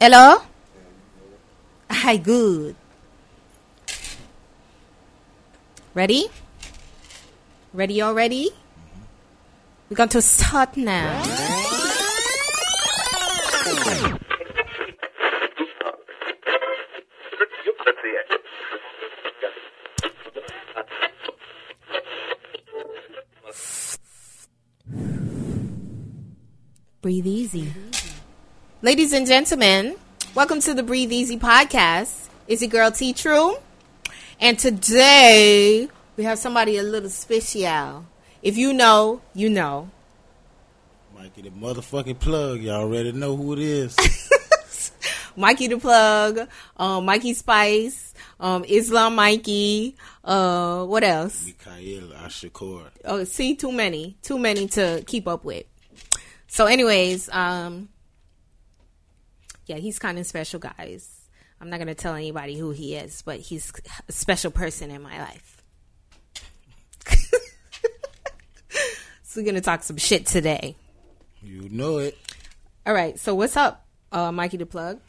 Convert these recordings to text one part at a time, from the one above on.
Hello? Hi, good. Ready? Ready already? We're going to start now. Ladies and gentlemen, welcome to the Breathe Easy podcast. It's your girl T True. And today we have somebody a little special. If you know, you know. Mikey the motherfucking plug. Y'all already know who it is. Mikey the Plug, um, Mikey Spice, um, Islam Mikey, uh, what else? Mikhail Ashakor. Oh, see, too many, too many to keep up with. So, anyways, um, yeah, he's kind of special, guys. I'm not gonna tell anybody who he is, but he's a special person in my life. so we're gonna talk some shit today. You know it. All right. So what's up, uh, Mikey the Plug?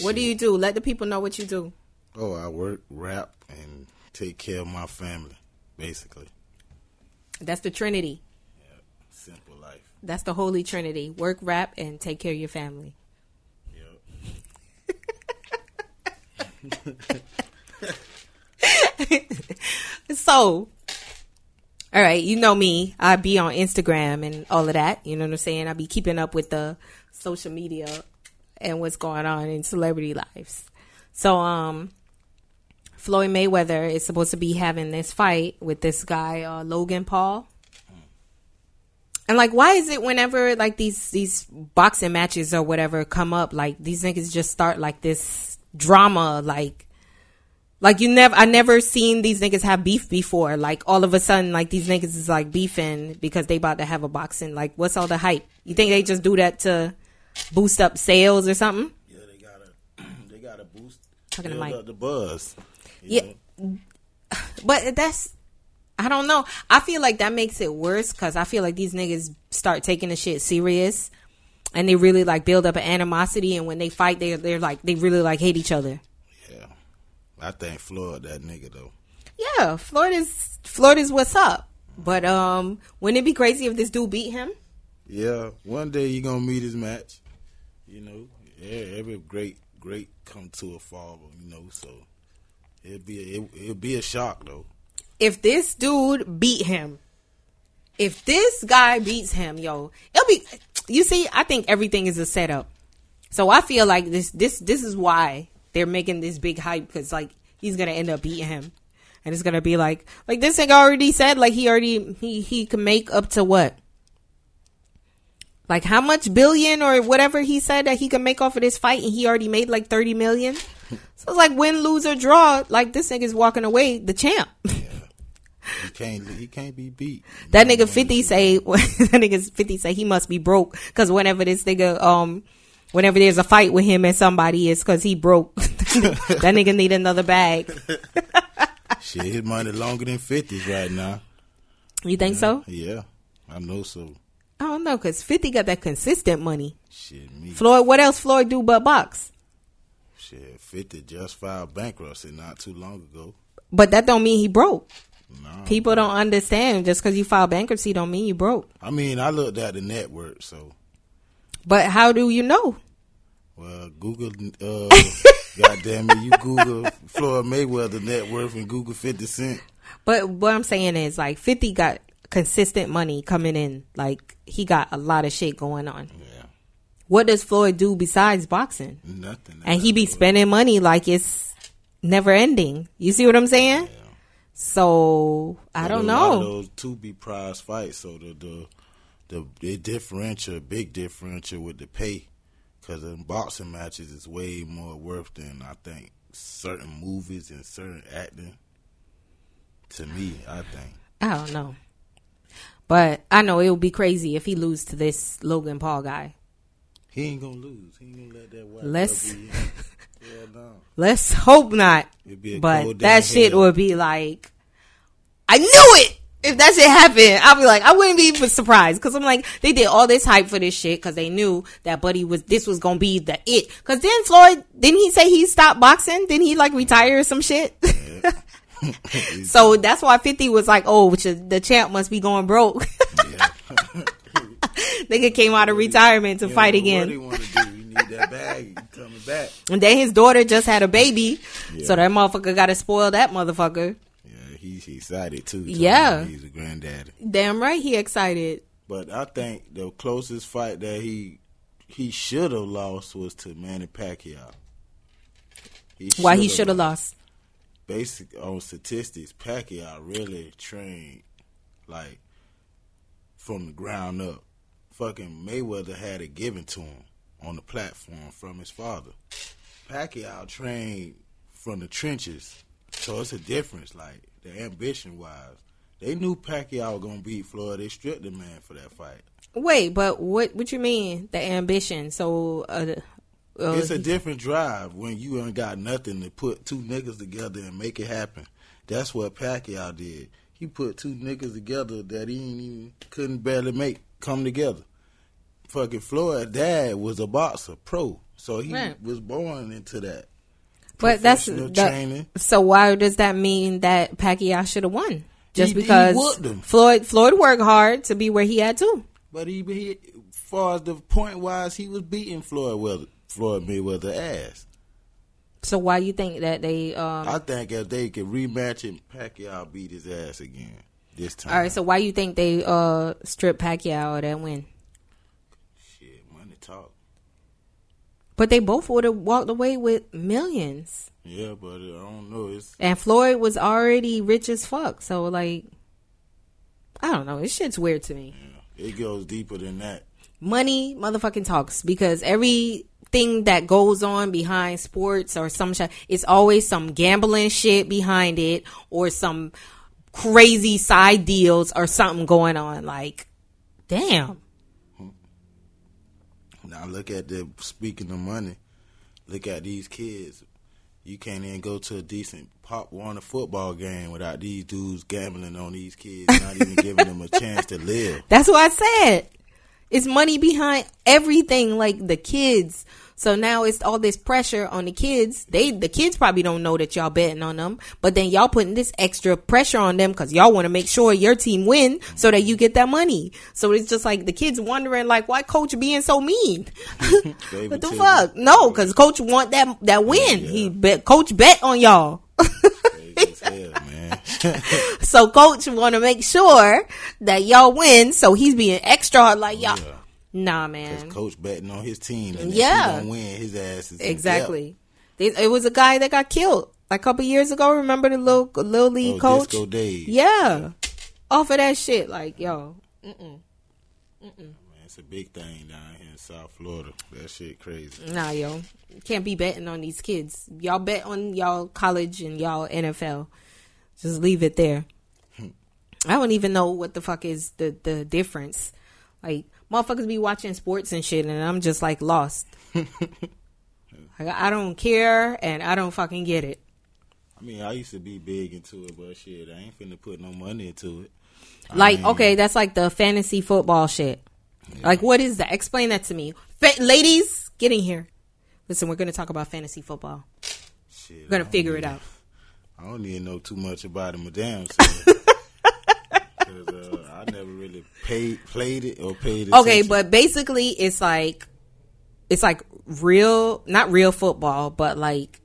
What do you do? Let the people know what you do. Oh, I work, rap, and take care of my family, basically. That's the Trinity. Simple life. That's the Holy Trinity. Work, rap, and take care of your family. Yep. So, all right, you know me. I be on Instagram and all of that. You know what I'm saying? I be keeping up with the social media and what's going on in celebrity lives. So, um, Floyd Mayweather is supposed to be having this fight with this guy, uh, Logan Paul. And like, why is it whenever like these these boxing matches or whatever come up, like these niggas just start like this drama, like like you never, I never seen these niggas have beef before. Like all of a sudden, like these niggas is like beefing because they about to have a boxing. Like what's all the hype? You think they just do that to boost up sales or something? Yeah, they gotta, they gotta boost Talking to Mike. up the buzz. Yeah, know? but that's I don't know. I feel like that makes it worse because I feel like these niggas start taking the shit serious, and they really like build up an animosity. And when they fight, they they're like they really like hate each other. Yeah. I think Floyd that nigga though. Yeah, Florida's Florida's what's up. But um, wouldn't it be crazy if this dude beat him? Yeah, one day you gonna meet his match. You know, yeah, every great great come to a fall. You know, so it'll be a, it, it'll be a shock though. if this dude beat him, if this guy beats him, yo, it'll be. You see, I think everything is a setup. So I feel like this, this, this is why they're making this big hype because like he's gonna end up beating him, and it's gonna be like, like this nigga already said, like he already he he can make up to what. Like how much billion or whatever he said that he can make off of this fight, and he already made like thirty million. So it's like win, lose or draw. Like this nigga's walking away the champ. He can't he can't be beat. That nigga Fifty say that nigga Fifty say he must be broke because whenever this nigga um whenever there's a fight with him and somebody it's because he broke. that nigga need another bag. Shit, his money longer than fifties right now. You think so? Yeah, I know so. I don't know because Fifty got that consistent money. Shit, me. Floyd, what else Floyd do but box? Shit, fifty just filed bankruptcy not too long ago. But that don't mean he broke. No, People don't understand just because you file bankruptcy don't mean you broke. I mean I looked at the network, so But how do you know? well Google. Uh, God damn it, you Google Floyd Mayweather net worth and Google Fifty Cent. But what I'm saying is like 50 got consistent money coming in. Like he got a lot of shit going on. Yeah, What does Floyd do besides boxing? nothing. And he be spending money like it's never ending. You see what I'm saying? So I don't A lot of know. those two be prize fights, so the the the, the differential, big differential with the pay, because in boxing matches is way more worth than I think certain movies and certain acting. To me, I think. I don't know. But I know it would be crazy if he lose to this Logan Paul guy. He ain't gonna lose. He ain't gonna let that Let's- belt beat him. Hell no. Let's hope not. It'd be a But that shit would be like, I knew it. if that shit happened, I'd be like, I wouldn't be even surprised because I'm like, they did all this hype for this shit because they knew that Buddy was this was gonna be the it. Because then Floyd didn't he say he stopped boxing? Didn't he like retire or some shit? so that's why Fifty was like, oh, the champ must be going broke. Yeah. Nigga came out of retirement to You fight again. What he want to do? He need that bag. Coming back. And then his daughter just had a baby, Yeah. so that motherfucker got to spoil that motherfucker. Yeah, he's excited too. Yeah. He's a granddaddy. Damn right, he excited. But I think the closest fight that he he should have lost was to Manny Pacquiao. Why he should have lost? Basic on statistics, Pacquiao really trained like from the ground up. Fucking Mayweather had it given to him on the platform from his father. Pacquiao trained from the trenches, so it's a difference. Like the ambition wise, they knew Pacquiao was gonna beat Floyd. They stripped the man for that fight. Wait, but what? What you mean the ambition? So, uh, uh, it's a different drive when you ain't got nothing to put two niggas together and make it happen. That's what Pacquiao did. He put two niggas together that he ain't even couldn't barely make come together. Fucking Floyd dad was a boxer, pro, so he Right. was born into that. but that's training. so. Why does that mean that Pacquiao should have won? Just He- he because him. Floyd Floyd worked hard to be where he had to. But he, he far as the point wise, he was beating Floyd Weather, Floyd Mayweather ass. So why you think that they? Um, I think if they could rematch it, Pacquiao beat his ass again this time. all right. So why you think they uh strip Pacquiao of that win? Shit, money talk. But they both would have walked away with millions. Yeah, but I don't know. It's And Floyd was already rich as fuck. So like, I don't know. This shit's weird to me. it goes deeper than that. Money, motherfucking talks because everything that goes on behind sports or some shit, it's always some gambling shit behind it or some crazy side deals or something going on. Like, damn. Now look at the speaking of money. Look at these kids. You can't even go to a decent Pop Warner football game without these dudes gambling on these kids, not even giving them a chance to live. That's what I said. It's money behind everything, like the kids. So now it's all this pressure on the kids. They, the kids probably don't know that y'all betting on them, but then y'all putting this extra pressure on them because y'all want to make sure your team win so that you get that money. So it's just like the kids wondering, like, why coach being so mean? what the Favoritism. fuck? No, because coach want that that win. He bet coach bet on y'all. Hell. So coach want to make sure that y'all win. So he's being extra hard, like y'all. Yeah. Nah, man. coach betting on his team, and Yeah. don't win, his ass is Exactly. It, it was a guy that got killed like a couple years ago. Remember the little little league Oh, coach? Disco Dave. Yeah, off of that shit. Like yo, oh, Man, it's a big thing down here in South Florida. That shit crazy. nah, yo, can't be betting on these kids. Y'all bet on y'all college and y'all NFL. Just leave it there. Hmm. I don't even know what the fuck is the the difference. Like motherfuckers be watching sports and shit, and I'm just like lost. like, I don't care, and I don't fucking get it. I mean, I used to be big into it, but shit, I ain't finna put no money into it. I Like, mean, okay, that's like the fantasy football shit. Like, what is that? Explain that to me. Fa- ladies, get in here. Listen, we're to talk about fantasy football. shit, we're gonna figure it out. I don't even know too much about it, madame. So. Uh, I really paid, played it or paid attention. Okay, but basically, it's like, it's like real, not real football, but like,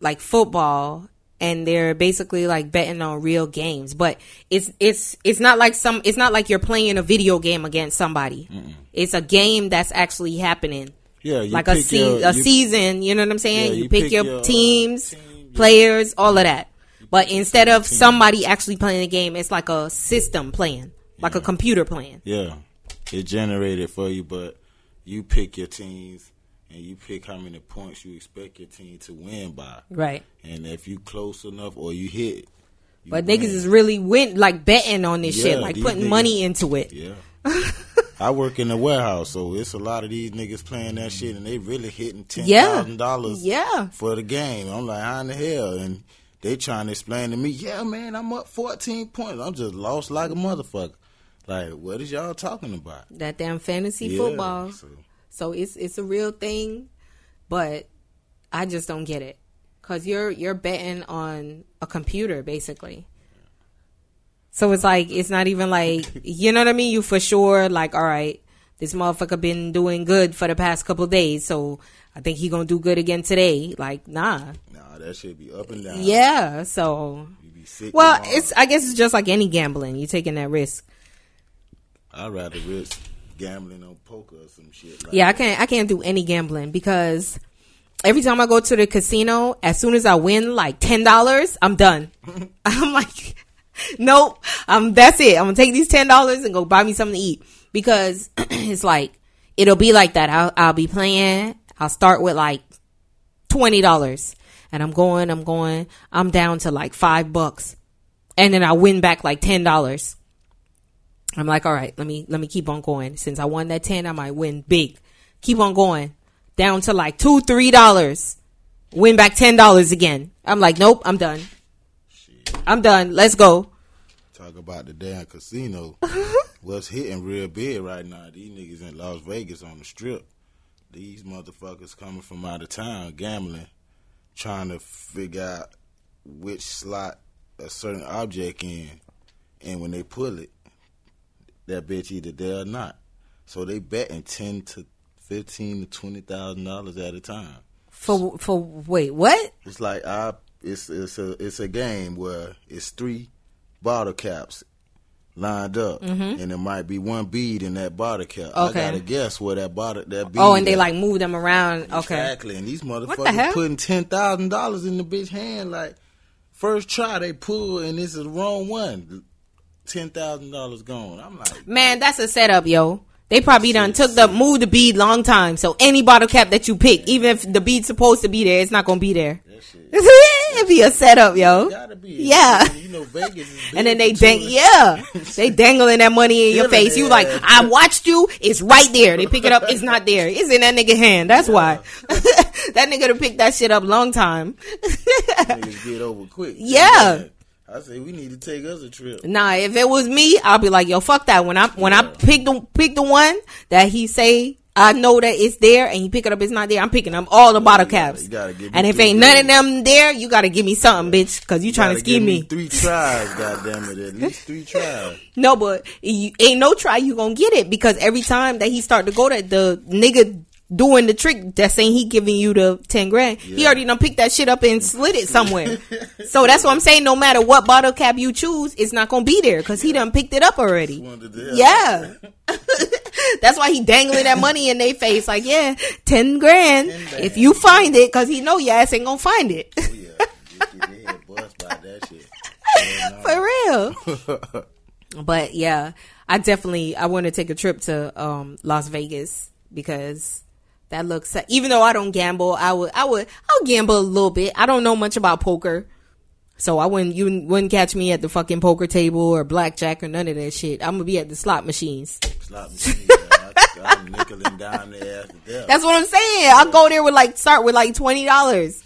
like football. And they're basically like betting on real games, but it's it's it's not like some it's not like you're playing a video game against somebody. It's a game that's actually happening. yeah, you like a se- your- a you- season. You know what I'm saying? Yeah, you, you pick, pick your, your, uh, teams, team, yeah. players, all of that. But instead of somebody actually playing the game, it's like a system playing, like a computer playing. Yeah, it generated for you, but you pick your teams and you pick how many points you expect your team to win by. Right. And if you close enough or you hit, you But win. niggas is really went like betting on this shit, like putting niggas- money into it. Yeah. I work in the warehouse, so it's a lot of these niggas playing that shit, and they really hitting ten Yeah. dollars Yeah. for the game. I'm like, how in the hell? And they trying to explain to me, yeah, man, I'm up 14 points. I'm just lost like a motherfucker. Like, what is y'all talking about? That damn fantasy Yeah, football. so- So it's it's a real thing, but I just don't get it because you're you're betting on a computer basically. So it's like it's not even like you know what I mean. You for sure like all right, this motherfucker been doing good for the past couple days, so I think he gonna do good again today. Like nah, Nah, that should be up and down. yeah. So You be sick. well, tomorrow. it's I guess it's just like any gambling. You're taking that risk. I'd rather risk gambling on poker or some shit. Like Yeah, I can't. I can't do any gambling because every time I go to the casino, as soon as I win like ten dollars, I'm done. I'm like, nope. Um, that's it. I'm gonna take these ten dollars and go buy me something to eat because it's like it'll be like that. I'll, I'll be playing. I'll start with like twenty dollars, and I'm going. I'm going. I'm down to like five bucks, and then I win back like ten dollars. I'm like, all right, let me let me keep on going. Since I won that ten, I might win big. Keep on going down to like two, three dollars. Win back ten dollars again. I'm like, nope, I'm done. I'm done. Let's go. Talk about the damn casino. What's hitting real big right now? These niggas in Las Vegas on the strip. These motherfuckers coming from out of town gambling, trying to figure out which slot a certain object in, and when they pull it, that bitch either there or not. So they betting ten to fifteen to twenty thousand dollars at a time. For for wait, what? It's like I it's it's a it's a game where it's three bottle caps lined up, and it might be one bead in that bottle cap. Mm-hmm. Okay. I gotta guess where that bottle that bead. Oh, and they at. like move them around. Okay. exactly. And these motherfuckers hell? putting ten thousand dollars in the bitch hand. Like first try they pull, and this is the wrong one. Ten thousand dollars gone. I'm like, Man, that's a setup, yo. They probably done took the move the bead long time. So any bottle cap that you pick, even if the bead's supposed to be there, it's not gonna be there. It'd be a setup, yo. gotta be. Yeah. You know Vegas. And then they dang, yeah, they dangling that money in your face. You like, I watched you. It's right there. They pick it up. It's not there. It's in that nigga hand. That's why. that nigga to pick that shit up long time. Niggas get over quick. Yeah. I say we need to take us a trip. Nah, if it was me, I'll be like, yo, fuck that. When I when I pick the pick the one that he say I know that it's there, and he pick it up, it's not there. I'm picking up all the bottle caps. you me and if ain't none of them there, you gotta give me something, bitch, because you trying to scheme me. Three tries, goddamn it. At least three tries. No, but you, ain't no try you gonna get it because every time that he start to go that the nigga doing the trick that's saying he giving you the 10 grand. He already done picked that shit up and slid it somewhere. So that's what i'm saying no matter what bottle cap you choose it's not gonna be there because he done picked it up already. Yeah. That's why he dangling that money in their face like yeah 10 grand if you find it because he know your ass ain't gonna find it. Oh, yeah. You get your head bust by that shit. Hell for real. but yeah, I definitely I want to take a trip to um Las Vegas because that looks even though I don't gamble, I would I would I'll gamble a little bit. I don't know much about poker. So I wouldn't you wouldn't catch me at the fucking poker table or blackjack or none of that shit. I'm gonna be at the slot machines. Slot machine, man. I, I'm nickel and dime their ass to death. That's what I'm saying. I'll go there with like start with like twenty dollars.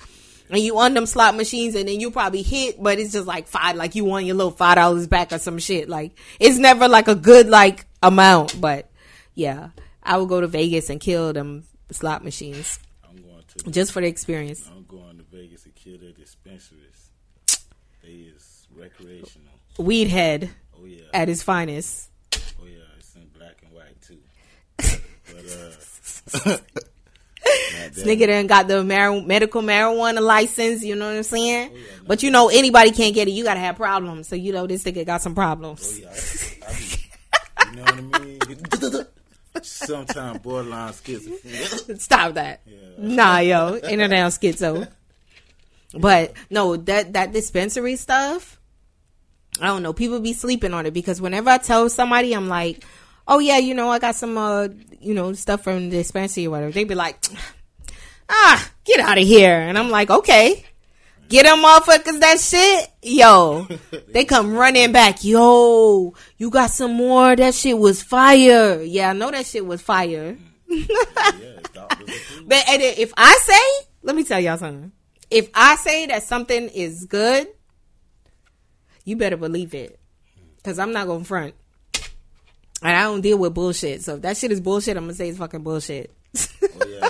And you on them slot machines and then you probably hit, but it's just like five like you want your little five dollars back or some shit. Like it's never like a good like amount. But yeah. I would go to Vegas and kill them slot machines. I'm going to. Just for the experience. I'm going to Vegas to kill the dispensaries. They is recreational. Weed head Oh yeah. at his finest. Oh yeah. It's in black and white too. But uh. This nigga done got the mar- medical marijuana license, you know what I'm saying? Yeah. But you know, anybody can't get it. You gotta have problems. So you know, this nigga got some problems. Oh, yeah, I, I you know what I mean? Sometimes borderline schizophrenia. Stop that. Nah, yo, ain't no damn schizo. But no, that that dispensary stuff, I don't know. People be sleeping on it because whenever I tell somebody, I'm like, "Oh yeah, you know, I got some, uh, you know, stuff from the dispensary or whatever." They be like, "Ah, get out of here," and I'm like, "Okay." Get them motherfuckers that shit. Yo. They come running back. Yo, you got some more. That shit was fire. Yeah, I know that shit was fire. Mm. approved. But and if I say, let me tell y'all something. if I say that something is good, you better believe it. Cause I'm not gonna front. And I don't deal with bullshit. So if that shit is bullshit, I'm gonna say it's fucking bullshit. oh yeah,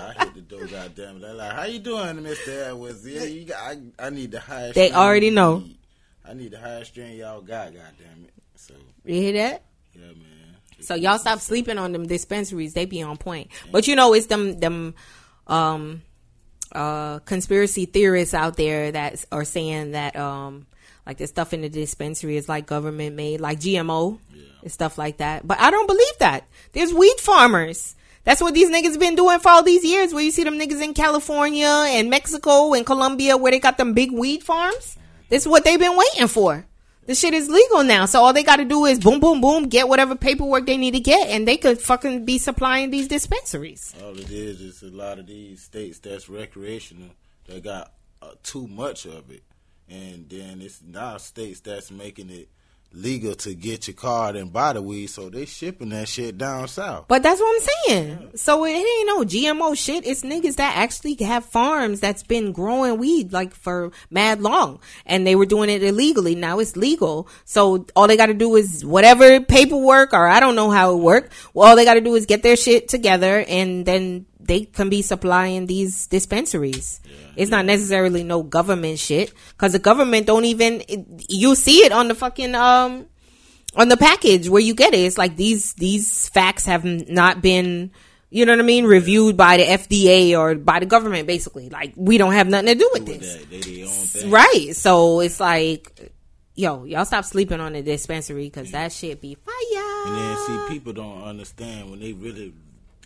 I hit the. Goddamn it! They're like, "How you doing, Mister Edwards? Yeah, you got. I, I need the highest. They already know. I need the highest string y'all got. Goddamn it! So you hear that? Yeah, man. So y'all stop sleeping on them dispensaries. They be on point. But you know, it's them them um uh conspiracy theorists out there that are saying that um like the stuff in the dispensary is like government made, like GMO Yeah. and stuff like that. But I don't believe that. There's weed farmers. That's what these niggas been doing for all these years. Where you see them niggas in California and Mexico and Colombia, where they got them big weed farms. This is what they've been waiting for. This shit is legal now, so all they got to do is boom, boom, boom, get whatever paperwork they need to get, and they could fucking be supplying these dispensaries. All it is is a lot of these states that's recreational. They got uh, too much of it, and then it's now states that's making it legal to get your card and buy the weed, so they shipping that shit down south. But that's what I'm saying. So it ain't no GMO shit. It's niggas that actually have farms that's been growing weed like for mad long, and they were doing it illegally. Now it's legal. So all they got to do is whatever paperwork, or I don't know how it work. Well, all they got to do is get their shit together, and then they can be supplying these dispensaries. It's not necessarily no government shit because the government don't even. It, you see it on the fucking um on the package where you get it. It's like these these facts have not been, you know what I mean, reviewed by the FDA or by the government. Basically, like we don't have nothing to do with With this, that, they their own thing. right? So it's like, yo, y'all stop sleeping on the dispensary because that shit be fire. And then see, people don't understand when they really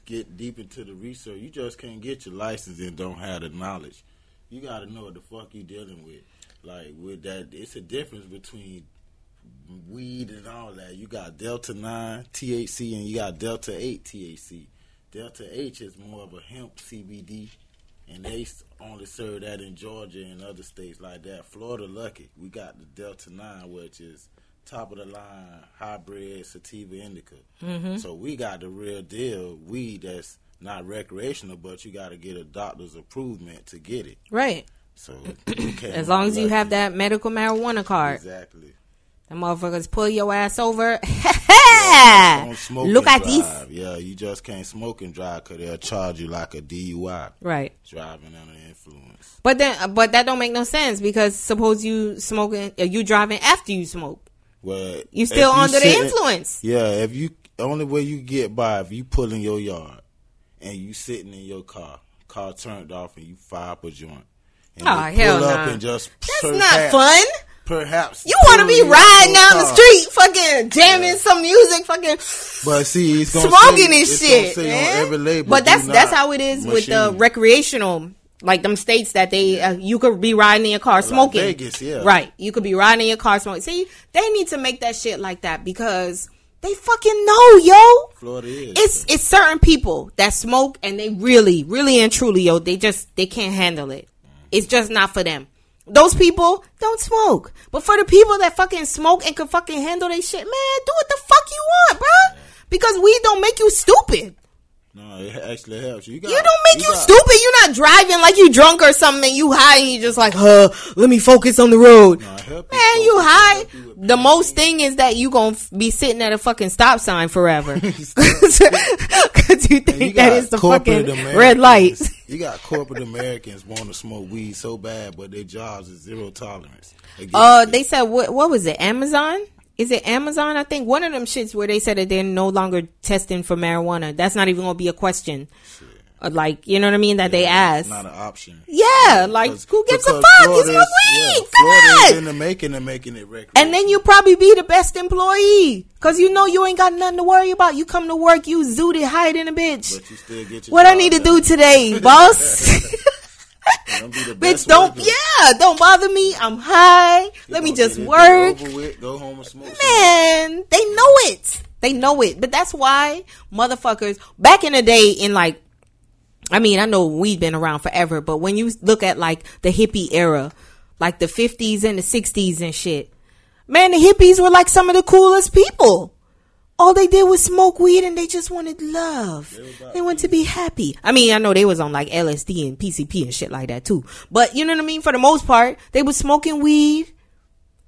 get deep into the research. You just can't get your license and don't have the knowledge. You got to know what the fuck you dealing with. Like with that, it's a difference between weed and all that. You got Delta Nine THC and you got Delta Eight THC. Delta Eight is more of a hemp CBD, and they only serve that in Georgia and other states like that. Florida lucky, we got the Delta Nine, which is top of the line hybrid sativa indica. Mm-hmm. So we got the real deal weed that's not recreational, but you got to get a doctor's approval to get it. Right. So As long as you have that medical marijuana card, exactly. the motherfuckers pull your ass over. Don't smoke Look and at this. drive. Yeah, you just can't smoke and drive because they'll charge you like a DUI Right. driving under influence. But then, but that don't make no sense because suppose you smoking, uh, you driving after you smoke, Well, you still under the sitting- influence. Yeah, if you only way you get by if you pull in your yard and you sitting in your car, car turned off and you fire up a joint. And you hell pull up and just That's not fun. Perhaps You want to be riding down the street, fucking jamming some music, fucking But see, it's smoking say, it's shit, man. on every label. but that's that's how it is with the recreational, like them states that they uh, you could be riding in your car smoking. Vegas, yeah. Right, you could be riding in your car smoking. See, they need to make that shit like that because they fucking know, yo. Florida is. It's it's certain people that smoke and they really, really and truly, yo, they just they can't handle it. It's just not for them. Those people don't smoke. But for the people that fucking smoke and can fucking handle their shit, man, do what the fuck you want, bruh. Because weed don't make you stupid. No, it actually helps you. Got, You don't make you, got- stupid. You're not driving like you drunk or something and you high and you just like, huh, let me focus on the road. No, you Man, you high. you The most thing is that you gonna be sitting at a fucking stop sign forever because you And you think that is the fucking Americans- red light. You got corporate Americans want to smoke weed so bad, but their jobs is zero tolerance. Oh, Uh, they said what? What was it? Amazon? Is it Amazon? I think one of them shits where they said that they're no longer testing for marijuana. That's not even gonna be a question. Uh, like you know what I mean? That they It's asked. not an option. Yeah, like Because- who gives a because fuck? It's my weed. yeah, Come on. in the making and making it recreational. And then you probably be the best employee. Cause you know you ain't got nothing to worry about. You come to work, you zooted, in a bitch. but you still get your What I need to do today, boss? Don't be the bitch, don't, worker. yeah, don't bother me. I'm high. Let me just work. With, go home and smoke. some. Man, they know it. They know it. But that's why motherfuckers back in the day in like I mean, I know we've been around forever, but when you look at like the hippie era, like the 50s and the 60s and shit, man, the hippies were like some of the coolest people. All they did was smoke weed and they just wanted love. They wanted to be happy. I mean, I know they was on like LSD and PCP and shit like that too. But you know what I mean? For the most part, they was smoking weed.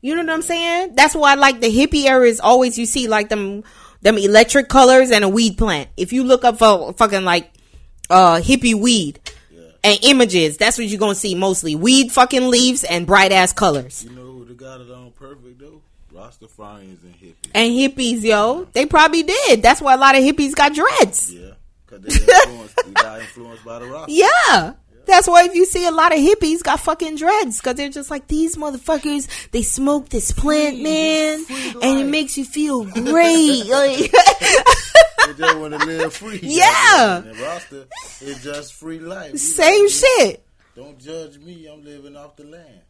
You know what I'm saying? That's why like the hippie era is always you see like them them electric colors and a weed plant. If you look up for fucking like uh hippie weed and images, that's what you're gonna see mostly. Weed fucking leaves and bright ass colors. You know who got it on perfect though? Rastafarians and hippies. And hippies, yo. They probably did. That's why a lot of hippies got dreads. Yeah, because they they got influenced by the Rasta. Yeah. That's why if you see a lot of hippies got fucking dreads, because they're just like these motherfuckers. They smoke this plant, man, and it makes you feel great. like, They just want to live free. Yeah. And Rasta is just free life. We same shit. Don't judge me. I'm living off the land.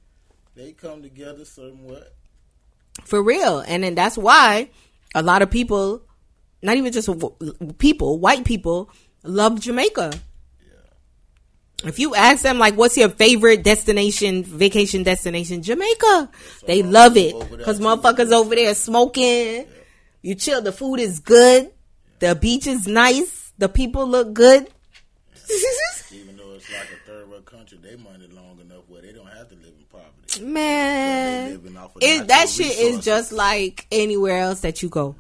They come together somewhat. For real. And then that's why a lot of people, not even just people, white people, love Jamaica. If you ask them, like, what's your favorite destination, vacation destination? Jamaica. They love it. Because motherfuckers over there smoking. You chill. The food is good. The beach is nice. The people look good. Even though it's like a third world country, they money long enough where they don't have to live in poverty. They Man. living off of It, that shit is just like anywhere else that you go.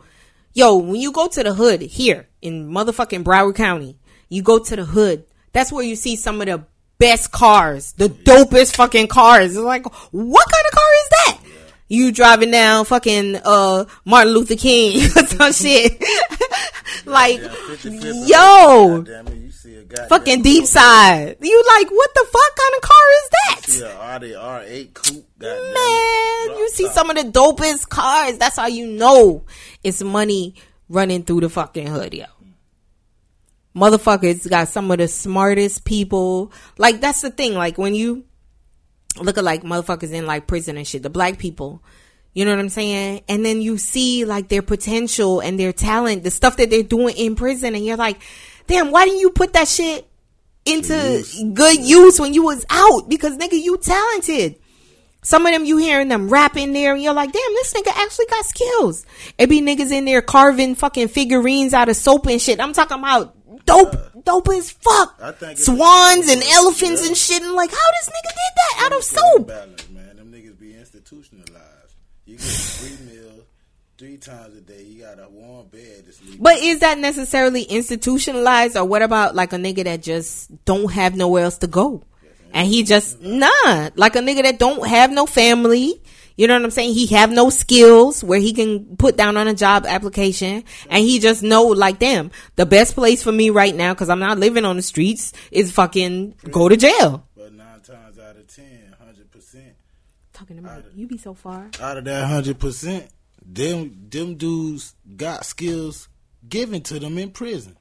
Yo, when you go to the hood here in motherfucking Broward County, you go to the hood. That's where you see some of the best cars, the dopest fucking cars. It's like, what kind of car is that? You driving down fucking uh Martin Luther King or some shit. like, Yeah, 55th yo, Goddamn it, you see a goddamn fucking deep side. You like, what the fuck kind of car is that? See a Audi R8 coupe. Goddamn Man, you see some of the dopest cars. That's how you know it's money running through the fucking hood, yo. Motherfuckers got some of the smartest people. Like that's the thing. Like when you look at like motherfuckers in like prison and shit, the black people. You know what I'm saying? And then you see like their potential and their talent, the stuff that they're doing in prison, and you're like, damn, why didn't you put that shit into use. good use when you was out? Because nigga, you talented. Some of them you hearing them rapping there, and you're like, damn, this nigga actually got skills. It be niggas in there carving fucking figurines out of soap and shit. I'm talking about dope, dope as fuck. I think Swans and elephants Yeah. and shit. And like, how this nigga did that out of soap? imbalance, man. Them niggas be institutionalized. You get three meals three times a day. You got a warm bed to sleep. But is that necessarily institutionalized, or what about like a nigga that just don't have nowhere else to go, and he just nah, like a nigga that don't have no family. You know what I'm saying? He have no skills where he can put down on a job application, and he just know like, damn, the best place for me right now because I'm not living on the streets is fucking go to jail. But nine times out of ten, hundred percent Talking about you be so far. out of that hundred percent, them them dudes got skills given to them in prison.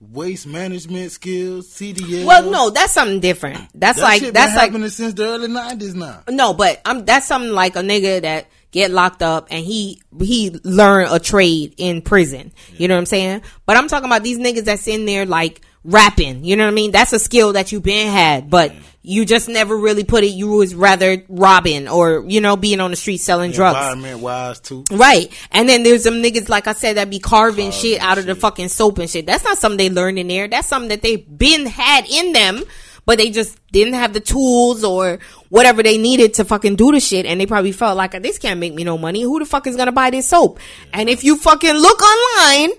Waste management skills, CDL. Well, no, that's something different. That's that like that's been like happening since the early nineties now. No, but I'm that's something like a nigga that get locked up and he he learn a trade in prison. You know what I'm saying? But I'm talking about these niggas that's in there like rapping. You know what I mean? That's a skill that you been had, but you just never really put it. You was rather robbing or you know being on the street selling drugs. Environment wise too. Right. And then there's some niggas, like I said, that be carving, Carving shit out of the fucking soap and shit. That's not something they learned in there. That's something that they been had in them, but they just didn't have the tools or whatever they needed to fucking do the shit. And they probably felt like, this can't make me no money. Who the fuck is gonna buy this soap? And if you fucking look online,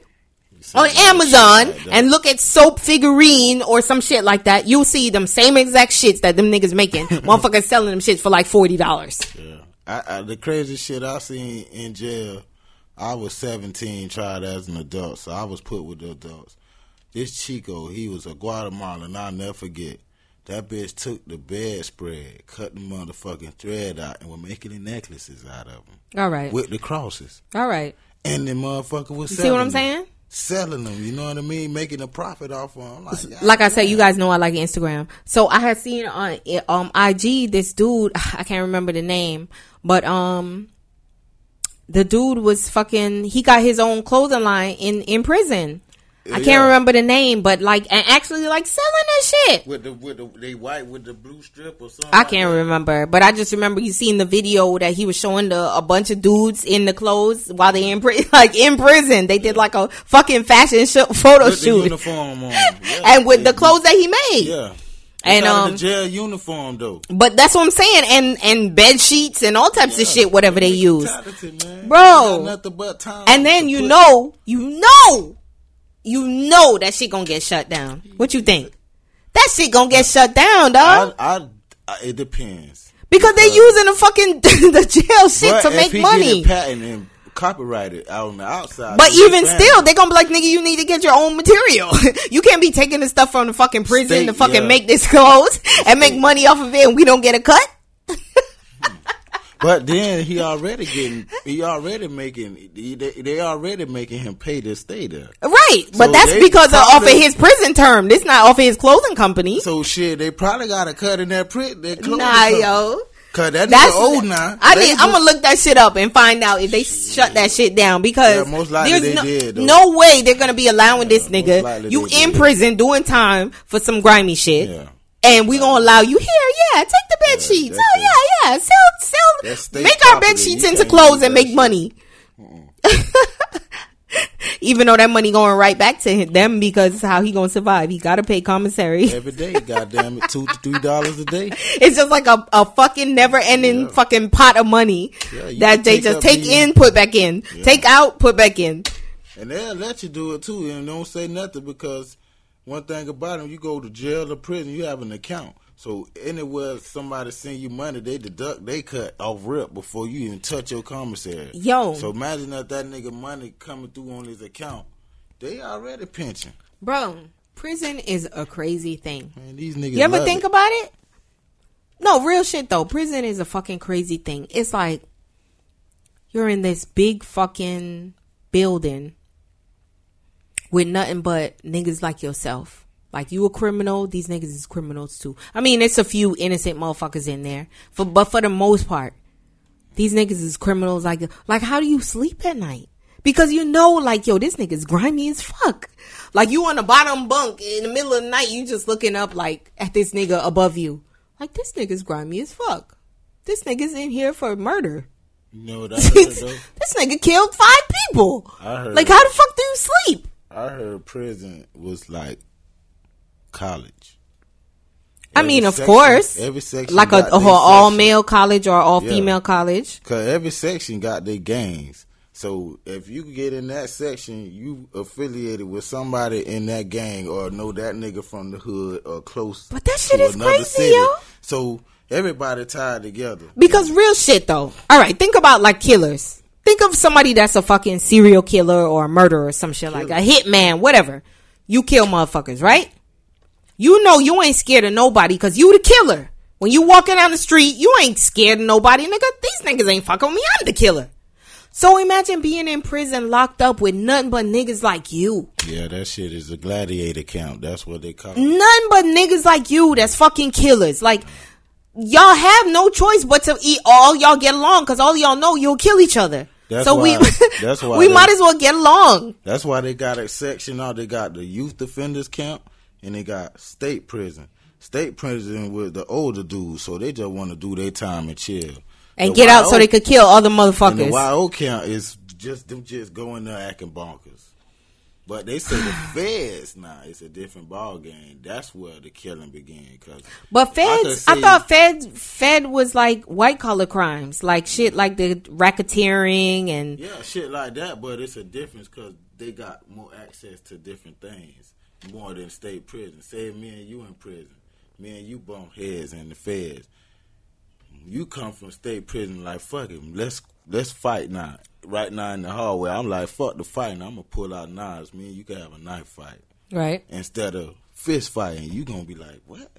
on Amazon and look at soap figurine or some shit like that, you'll see them same exact shits that them niggas making. Motherfuckers selling them shits for like forty dollars. Yeah. I, I, the crazy shit I seen in jail, I was 17, tried as an adult, so I was put with the adults. This Chico, he was a Guatemalan, I'll never forget. That bitch took the bedspread, cut the motherfucking thread out, and was making the necklaces out of them All right. with the crosses. All right. And the motherfucker was You selling see what I'm saying? Selling them, you know what I mean? Making a profit off of them. Like, like I said, you guys know I like Instagram. So I had seen on um IG this dude, I can't remember the name, but um the dude was fucking he got his own clothing line in in prison. I can't Yeah. remember the name, but like and actually like selling that shit. with the with the they white with the blue strip or something. I can't that. remember, but I just remember you seen the video that he was showing the a bunch of dudes in the clothes while they in pri- like in prison. They did like a fucking fashion sh- photo With the shoot, uniform on, yeah. and with the clothes that he made. Yeah, And, and um, the jail uniform though. But that's what I'm saying, and and bed sheets and all types of shit, whatever they use. Bro. Nothing but time. And then you put- know, you know, you know that shit gonna get shut down. What you think? That shit gonna get shut down, dog. I, I, it depends. because they're using the fucking the jail shit to make money. Patent and copyrighted out on the outside. But even still, they're gonna be like, nigga, you need to get your own material. you can't be taking the stuff from the fucking prison State, to fucking yeah. make this clothes and make money off of it and we don't get a cut. But then he already getting, he already making, he, they, they already making him pay to stay there. Right. But that's because of off of his prison term. This not off of his clothing company. So shit, they probably got a cut in that print. That Nah, yo. Cause that That's old now. I They need. I'm gonna look that shit up and find out if they shut that shit down because Yeah, most likely there's no, did, no way they're gonna be allowing this nigga. You in did. prison doing time for some grimy shit, Yeah. And we gonna allow you here. Yeah, take the bed Yeah, sheets. Oh yeah, yeah. Sell, sell. Make our bed sheets into clothes and make money. Even though that money going right back to him, them because how he gonna survive? He gotta pay commissary. every day. Goddamn it, two to three dollars a day. It's just like a, a fucking never ending Yeah. fucking pot of money Yeah, that they just take these- in, put back in, take out, put back in. And they'll let you do it too, and don't say nothing because one thing about them, you go to jail or prison, you have an account. So anywhere somebody send you money, they deduct, they cut off rip before you even touch your commissary. Yo. So imagine that that nigga money coming through on his account, they already pension. Bro, prison is a crazy thing. Man, these niggas. You ever think it. about it? No, real shit though. Prison is a fucking crazy thing. It's like you're in this big fucking building with nothing but niggas like yourself. Like you a criminal, these niggas is criminals too. I mean, it's a few innocent motherfuckers in there, for but for the most part, these niggas is criminals. Like, like how do you sleep at night? Because you know, like, yo, this nigga's grimy as fuck. Like you on the bottom bunk in the middle of the night, you just looking up like at this nigga above you. Like this nigga's grimy as fuck. This nigga's in here for murder. You know what I heard this nigga killed five people. I heard- Like how the fuck do you sleep? I heard prison was like college. I Every mean, of section- course, every section like a, a all male college or all Yeah. female college. Cause every section got their gangs. So if you get in that section, you affiliated with somebody in that gang or know that nigga from the hood or close. But that shit is crazy, city. yo. So everybody tied together. Because real shit though. All right, think about like killers. Think of somebody that's a fucking serial killer or a murderer or some shit like a hitman, whatever. You kill motherfuckers, right? You know you ain't scared of nobody because you the killer. When you walking down the street, you ain't scared of nobody, nigga. These niggas ain't fucking me. I'm the killer. So imagine being in prison locked up with nothing but niggas like you. Yeah, that shit is a gladiator count. That's what they call it. Nothing but niggas like you that's fucking killers. Like, y'all have no choice but to eat all y'all get along because all y'all know you'll kill each other. That's so we that's why we they- might as well get along. That's why they got a section now. They got the youth defenders camp and they got state prison. State prison with the older dudes, so they just want to do their time and chill. And The get out so they could kill other And the motherfuckers. YO camp is just them just going there acting bonkers. But they say the feds now it's a different ball game. That's where the killing began. Cause But feds, I, see- thought Fed Fed was like white collar crimes, like shit like the racketeering and Yeah, shit like that, but it's a difference because they got more access to different things more than state prison. Say me and you in prison, me and you bump heads in the feds. You come from state prison like fuck it, let's let's fight now. Right now in the hallway, I'm like fuck the fighting. I'm gonna pull out knives. Man, you can have a knife fight right. instead of fist fighting. You gonna be like what?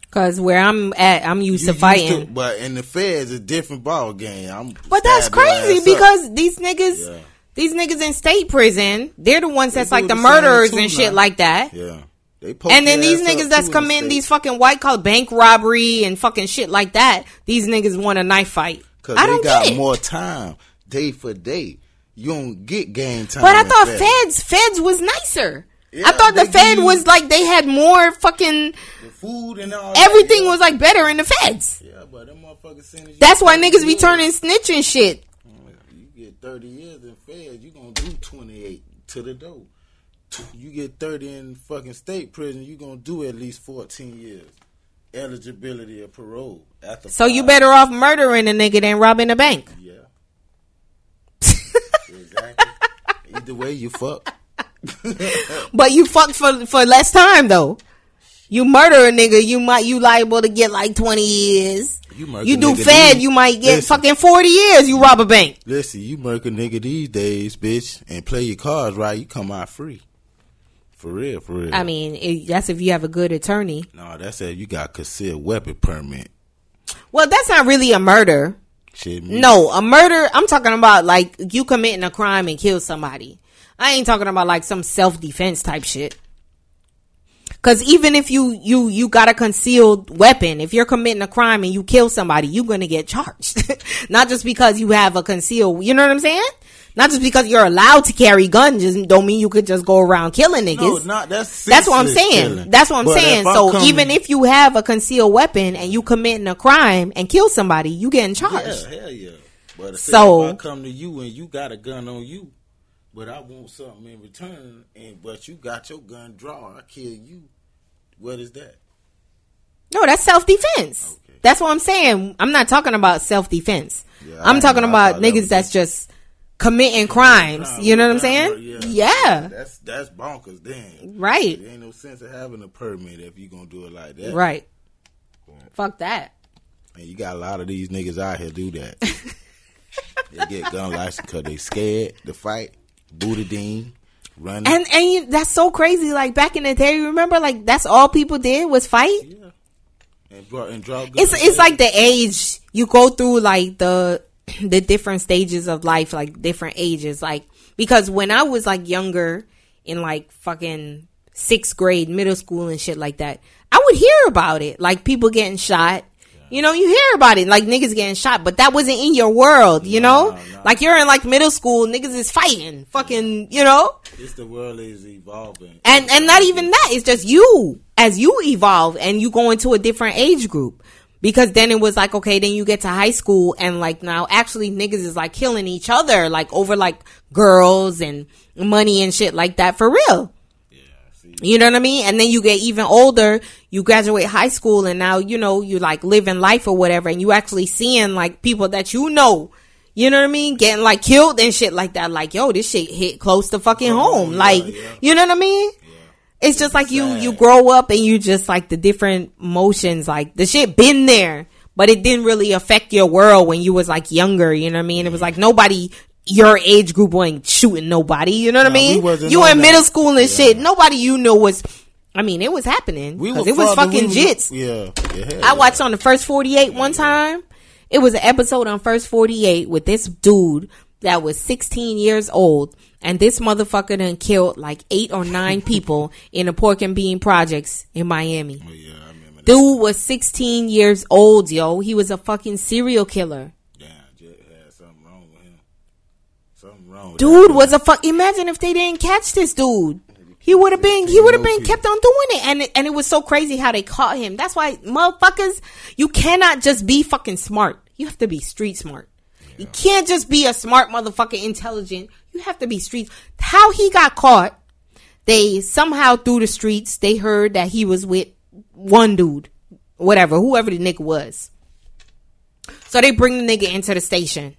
Because where I'm at, I'm used You to used fighting. but in the feds, it's a different ball game. I'm But that's crazy ass up. because these niggas, Yeah. these niggas in state prison, they're the ones that's like the the murderers and shit now. like that. yeah, And then these niggas that's come the in these fucking white collar bank robbery and fucking shit like that. These niggas want a knife fight. Cause I they don't got more time day for day. You don't get gain time. But I thought feds. feds, feds was nicer. Yeah, I thought the Fed was like they had more fucking the food and all. everything that, was like better in the Feds. yeah. Yeah, but them motherfuckers you That's why 30 niggas be turning snitch and shit. You get thirty years in Feds, you gonna do twenty eight to the door. You get thirty in fucking state prison, you gonna do at least fourteen years. Eligibility of parole after. So you five. better off murdering a nigga than robbing a bank. Yeah. Exactly. Either way, you fuck. But you fucked for for less time though. You murder a nigga, you might you liable to get like twenty years. You, You do Fed, these- you might get Listen. fucking forty years. You rob a bank. Listen, you murder a nigga these days, bitch, and play your cards right, you come out free. For real, for real. I mean, it, that's if you have a good attorney. no, that's if you got concealed weapon permit. Well, that's not really a murder. Shit. No, a murder. I'm talking about like you committing a crime and kill somebody. I ain't talking about like some self defense type shit. Cause even if you you you got a concealed weapon, if you're committing a crime and you kill somebody, you're gonna get charged. Not just because you have a concealed. You know what I'm saying? Not just because you're allowed to carry guns, just don't mean you could just go around killing niggas. No, not that's That's what I'm saying. killing. That's what I'm But saying. So coming- even if you have a concealed weapon and you committing a crime and kill somebody, you getting charged. Yeah, hell yeah. But So- if I come to you and you got a gun on you, but I want something in return, and but you got your gun drawn, I kill you. What is that? No, that's self defense. Okay. That's what I'm saying. I'm not talking about self defense. Yeah, I'm I- talking I about niggas that's just committing crimes. Crime, You know what I'm saying? yeah. Yeah. That's that's bonkers. Then Right. there ain't no sense of having a permit if you're gonna do it like that. Right. Fuck that. And you got a lot of these niggas out here do that. they get gun license because they scared to fight. Booty dean, running. And and you, that's so crazy. Like back in the day, remember? Like that's all people did was fight. yeah. And, brought, and draw guns. It's it's like the age you go through, like the the different stages of life, like different ages. Like because when I was like younger, in like fucking sixth grade, middle school, and shit like that, I would hear about it, like people getting shot. You know, you hear about it, like niggas getting shot, but that wasn't in your world, you know? no. Like you're in like middle school, niggas is fighting, fucking, you know? It's the world is evolving. and and not even that it's just you as you evolve and you go into a different age group because then it was like okay then you get to high school and like now actually niggas is like killing each other like over like girls and money and shit like that for real Yeah, see, you know what I mean? And then you get even older, you graduate high school and now, you know, you like living life or whatever and you actually seeing like people that you know, you know what I mean? Getting like killed and shit like that. Like, yo, this shit hit close to fucking Oh, home. like, you know what I mean? It's just like you, you grow up and you just like the different motions, like the shit been there, but it didn't really affect your world when you was like younger, you know what I mean? It was like nobody, your age group wasn't shooting nobody, you know what I Nah, mean? You in that. middle school and Yeah. shit, nobody you know was, I mean, it was happening. We it was fucking we jits. Yeah, yeah. I watched on the first 48 one time. It was an episode on first 48 with this dude that was 16 years old. And this motherfucker done killed like eight or nine people in the pork and bean projects in Miami. Oh, yeah, I remember that. Dude was 16 years old, yo. He was a fucking serial killer. Had something wrong with him. Something wrong Dude was a fuck. Imagine if they didn't catch this dude. He would have been. He would have been kept on doing it, and it, and it was so crazy how they caught him. That's why motherfuckers, you cannot just be fucking smart. You have to be street smart. You can't just be a smart motherfucker, intelligent. You have to be street. How he got caught? They somehow through the streets they heard that he was with one dude, whatever, whoever the nigga was. So they bring the nigga into the station.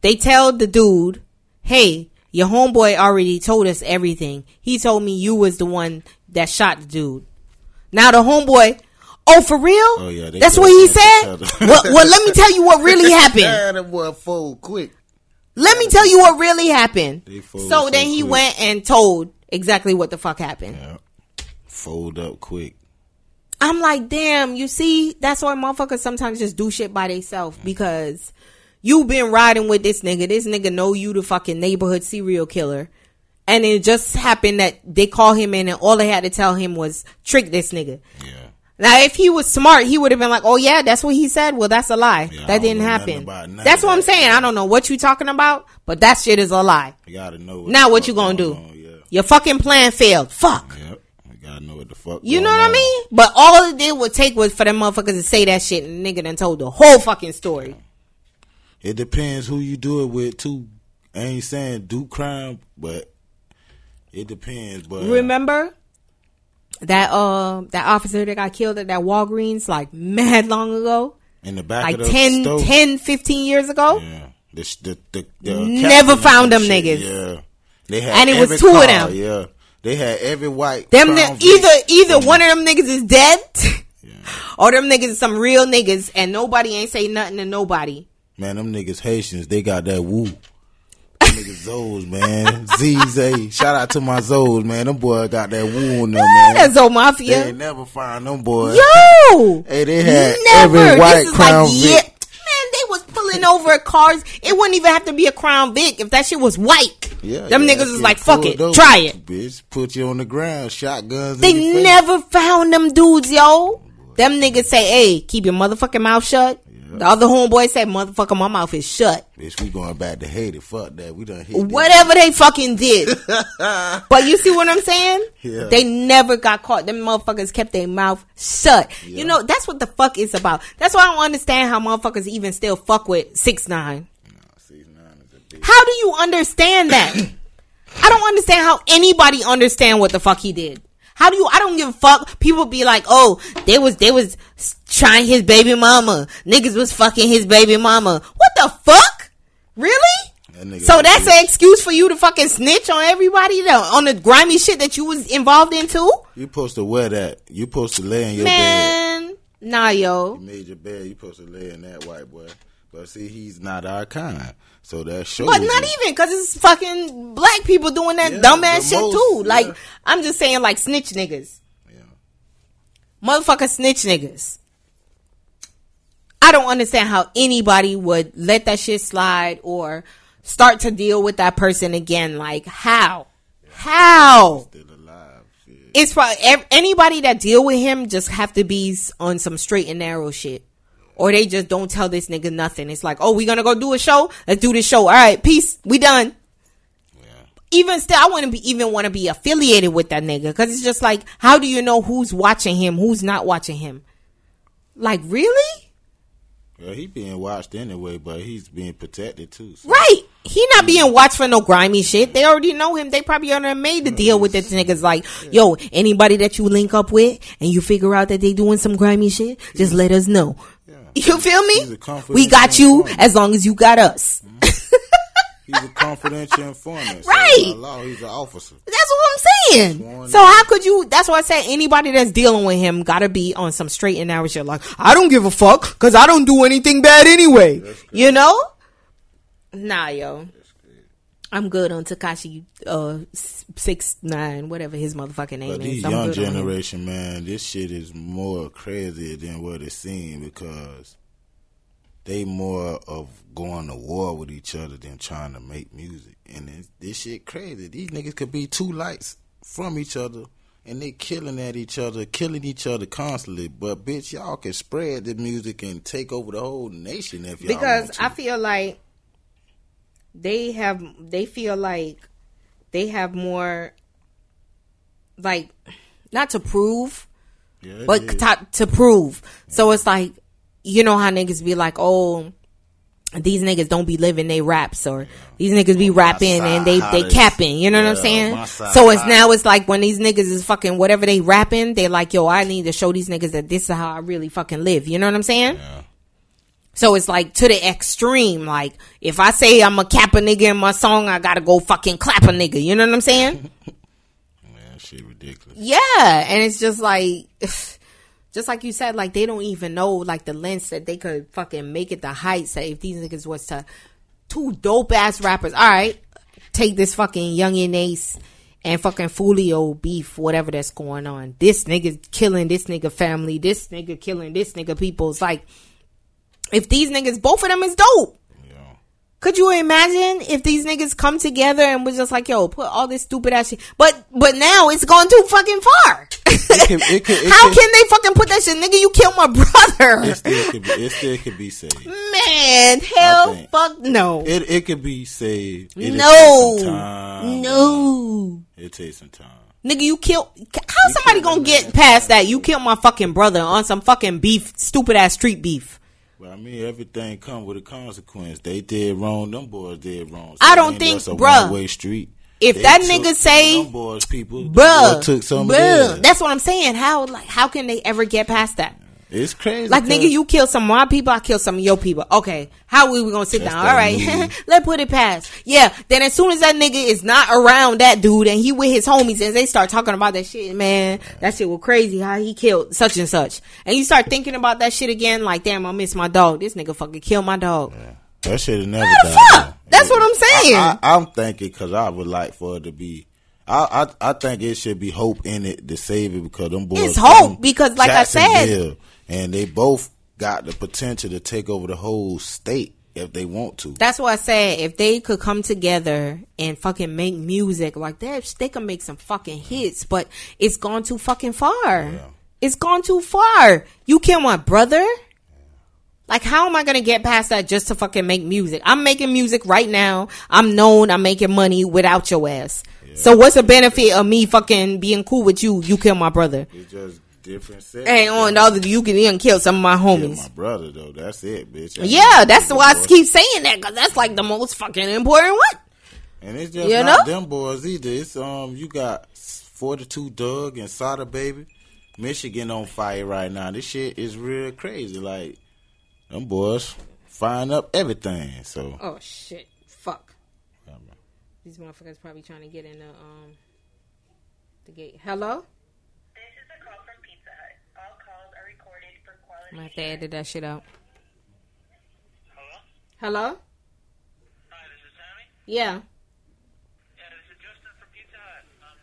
They tell the dude, hey, your homeboy already told us everything. He told me you was the one that shot the dude. Now the homeboy, oh, for real? Oh, yeah, they That's what he said? well, well, let me tell you what really happened. Boy fold quick. Let me tell you what really happened. Fold So so then he quick. went and told exactly what the fuck happened. Yeah. Fold up quick. I'm like, damn, you see, that's why motherfuckers sometimes just do shit by themselves because you been riding with this nigga. This nigga know you the fucking neighborhood serial killer. And it just happened that they call him in and all they had to tell him was trick this nigga. Yeah. Now, if he was smart, he would have been like, "Oh yeah, that's what he said." Well, that's a lie. Yeah, that didn't happen. That's what I'm saying. I don't know what you talking about, but that shit is a lie. You gotta know. Now what you gonna do? on, Yeah. Your fucking plan failed. Fuck. Yep. We gotta know what the fuck. You know what I mean? But all it did would take was for them motherfuckers to say that shit and nigga done told the whole fucking story. It depends who you do it with too. I ain't saying do crime, but it depends. But uh, Remember that uh that officer that got killed at that Walgreens like mad long ago? in the back Like of the 10, stove, 10 15 years ago? yeah, the the the, the Never found them shit, niggas. Yeah, they had And it was two of them. Yeah, they had every white. Them ni- either either one of them niggas is dead yeah. or them niggas is some real niggas and nobody ain't say nothing to nobody. Man, them niggas Haitians, they got that woo. Zoes, man. ZZ. Shout out to my Zoes, man. Them boys got that woo on them, man. That's Zo They Mafia. ain't never find them boys. Yo! Hey, they had Never. every white Crown like, Vic. yeah. Man, they was pulling over cars. It wouldn't even have to be a Crown Vic if that shit was white. Yeah, Them yeah, niggas was like, fuck it, over. try it. Bitch, put you on the ground, shotguns. They never found them dudes, yo. Them niggas say, hey, keep your motherfucking mouth shut. The other homeboy said, motherfucker, my mouth is shut. Bitch, we going back to Haiti. Fuck that. We done hit. Whatever they fucking did. but you see what I'm saying? Yeah. They never got caught. Them motherfuckers kept their mouth shut. You know, that's what the fuck is about. That's why I don't understand how motherfuckers even still fuck with six nine. Six nine is a bitch. How do you understand that? I don't understand how anybody understand what the fuck he did. How do you? I don't give a fuck. People be like, oh, they was they was trying his baby mama. Niggas was fucking his baby mama. What the fuck? Really? That So that's an excuse for you to fucking snitch on everybody though, on the grimy shit that you was involved in too? You supposed to wear that. You supposed to lay in your bed. Man, nah, yo. You made your bed. You supposed to lay in that white boy. But see, he's not our kind. So that shows. But not even because it's fucking black people doing that Yeah, dumbass shit most, too. Like. I'm just saying, like snitch niggas, Yeah. Motherfucker snitch niggas. I don't understand how anybody would let that shit slide or start to deal with that person again. Like how? How? Still alive. Shit. It's probably ev- anybody that deal with him just have to be on some straight and narrow shit. Or they just don't tell this nigga nothing. It's like, oh, we gonna go do a show? Let's do this show. All right, peace. We done. Yeah. Even still, I wouldn't be even want to be affiliated with that nigga because it's just like, how do you know who's watching him, who's not watching him? Like, really? Well, he being watched anyway, but he's being protected too. So. Right? He not being watched for no grimy shit. They already know him. They probably already made the deal with this niggas. Like, yo, anybody that you link up with and you figure out that they doing some grimy shit, just let us know. You feel me? We got you as long as you got us. Mm-hmm. He's a confidential informant. So Right. law, he's an officer. That's what I'm saying. Sworn So how could you? That's why I said anybody that's dealing with him gotta be on some straight and narrow shit. Like I don't give a fuck because I don't do anything bad anyway. You know? Nah, yo. I'm good on Tekashi uh six nine whatever his motherfucking name But is. these young good on him. generation, man, this shit is more crazy than what it seems because they more of going to war with each other than trying to make music. And it's, this shit crazy. These niggas could be two lights from each other and they killing at each other, killing each other constantly. But bitch, y'all can spread the music and take over the whole nation if y'all because want to. I feel like they have they feel like they have more like not to prove Yeah, but to, to prove. So it's like, you know how niggas be like, oh, these niggas don't be living they raps or these niggas be oh, rapping and they, they capping. You know what I'm saying? So it's now it's like when these niggas is fucking whatever they rapping, they like, yo, I need to show these niggas that this is how I really fucking live. You know what I'm saying? Yeah. So it's like to the extreme. Like if I say I'm a cap a nigga in my song, I gotta go fucking clap a nigga. You know what I'm saying? Man, shit ridiculous. Yeah, and it's just like, just like you said, like they don't even know like the lengths that they could fucking make it the heights that if these niggas was to two dope ass rappers. All right, take this fucking Yungeen Ace and fucking Foolio beef, whatever that's going on. This nigga killing this nigga family. This nigga killing this nigga people. It's like if these niggas, both of them is dope. Could you imagine if these niggas come together and was just like, yo, put all this stupid ass shit? But but now it's gone too fucking far. can- it can- it How can- can they fucking put that shit, nigga? You killed my brother, It still could be, it still could be saved. man. Hell, fuck no, It it could be saved. No, take some time. no. It takes some time. Nigga, you killed. How somebody gonna get past that? You killed my fucking brother on some fucking beef, stupid ass street beef. Well, I mean, everything come with a consequence. They did wrong. Them boys did wrong. I don't think- bruh, one-way street. if They that nigga say- boys, people, Bruh, took some bruh, that's what I'm saying. How like how can they ever get past that? It's crazy. Like nigga, you kill some of my people, I kill some of your people. Okay, how we, we gonna sit That's down? All right, let's put it past. Yeah, then as soon as that nigga is not around that dude and he with his homies and they start talking about that shit, man, that shit was crazy how he killed such and such. And you start thinking about that shit again, like damn, I miss my dog. This nigga fucking killed my dog. That shit never What the fuck? That's what I'm saying. I, I'm thinking because I would like for it to be. I, I I think it should be hope in it to save it because them boys. It's hope, because like I said- Jacksonville, and they both got the potential to take over the whole state if they want to. That's why I said if they could come together and fucking make music like that, they can make some fucking hits. But it's gone too fucking far. It's gone too far. You kill my brother. Like, how am I gonna get past that just to fucking make music? I'm making music right now. I'm known. I'm making money without your ass. So what's the benefit of me fucking being cool with you? You kill my brother. It's just different. Set. And on the other, you can even kill some of my Yeah, homies. my brother though. That's it, bitch. Yeah, that's why I keep saying that because that's like the most fucking important one. And it's just You not know? them boys either. It's um, you got forty two Dugg and Sada Baby, Michigan on fire right now. This shit is real crazy. Like them boys firing up everything. So Oh shit! Fuck. These motherfuckers probably trying to get in the um the gate. Hello. This is a call from Pizza Hut. All calls are recorded for I'm gonna have to edit that shit out. Hello? Hello. Hi, this is Sammy. Yeah. Yeah, this is Justin from Pizza Hut. Um,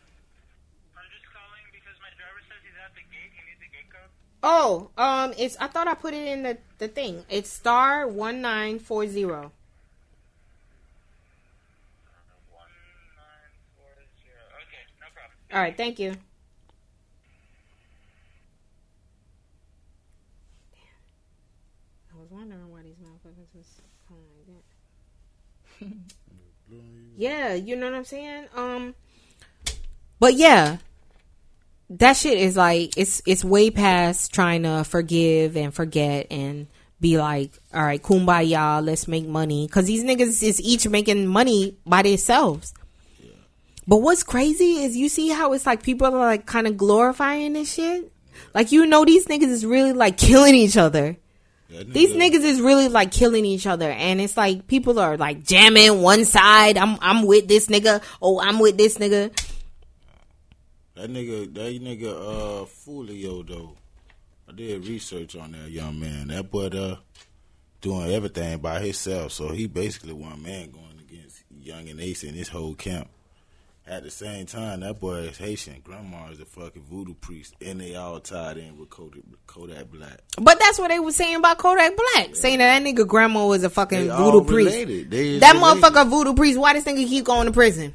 I'm just calling because my driver says he's at the gate. He needs the gate code. Oh, um, it's. I thought I put it in the the thing. It's star one nine four zero. One nine four zero. Okay, no problem. All right. Thank you. I was wondering why these motherfuckers was calling like that. Yeah, you know what I'm saying? Um But yeah. That shit is like it's it's way past trying to forgive and forget and be like, all right, kumbaya, let's make money. Cause these niggas is each making money by themselves. But what's crazy is you see how it's like people are like kind of glorifying this shit. Like you know these niggas is really like killing each other. These nigga- niggas is really like killing each other, and it's like people are like jamming one side. I'm I'm with this nigga. Oh, I'm with this nigga. That nigga, that nigga, uh, Foolio though. I did research on that young man. That boy, uh, doing everything by himself. So he basically one man going against Yungeen Ace and his whole camp. At the same time, that boy is Haitian. Grandma is a fucking voodoo priest, and they all tied in with Kodak, Kodak Black. But that's what they were saying about Kodak Black, saying that that nigga grandma was a fucking They voodoo priest. That related. motherfucker voodoo priest. Why this nigga keep going to prison?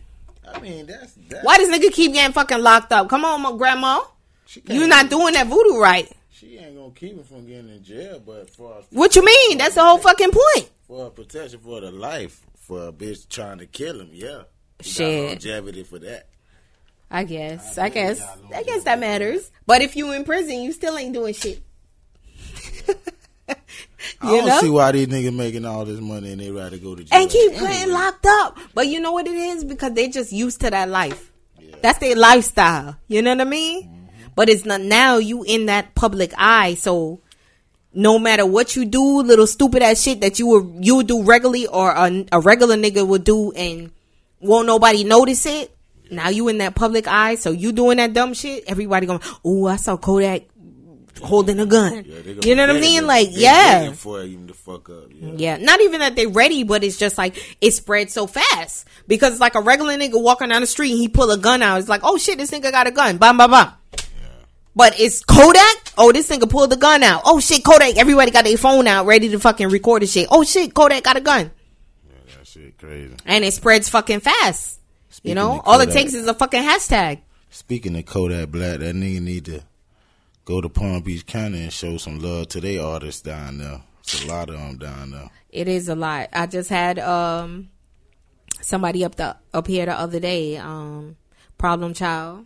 I mean, that's that. Why this nigga keep getting fucking locked up? Come on, my grandma. She can't- You not doing that voodoo right. She ain't gonna keep him from getting in jail, but for What you mean? That's the whole fucking point. for protection for the life for a bitch trying to kill him, yeah. Shit. longevity for that. I guess. I I guess. I guess that matters. But if you in prison, you still ain't doing shit. I don't know? see why these niggas making all this money and they rather go to jail. and keep anyway. getting locked up. But you know what it is? Because they just used to that life. That's their lifestyle. You know what I mean? Mm-hmm. But it's not now you in that public eye, so no matter what you do, little stupid ass shit that you would you would do regularly or a, a regular nigga would do and won't nobody notice it. Now you in that public eye, so you doing that dumb shit, everybody going, Oh, I saw Kodak holding a gun. Yeah, you know what I mean? Like, yeah. for him to fuck up. Yeah. Yeah, not even that they ready, but it's just like it spread so fast because it's like a regular nigga walking down the street, and he pull a gun out. It's like, oh shit, this nigga got a gun. Bam, bam, bam. But it's Kodak. Oh, this nigga pulled the gun out. Oh shit, Kodak. Everybody got their phone out, ready to fucking record the shit. Oh shit, Kodak got a gun. Shit, crazy. and it spreads fucking fast. Speaking you know, all it takes is a fucking hashtag. Speaking of Kodak Black, that nigga need to go to Palm Beach County and show some love to their artists down there. It's a lot of them down there. It is a lot. I just had um somebody up the up here the other day, um, problem child.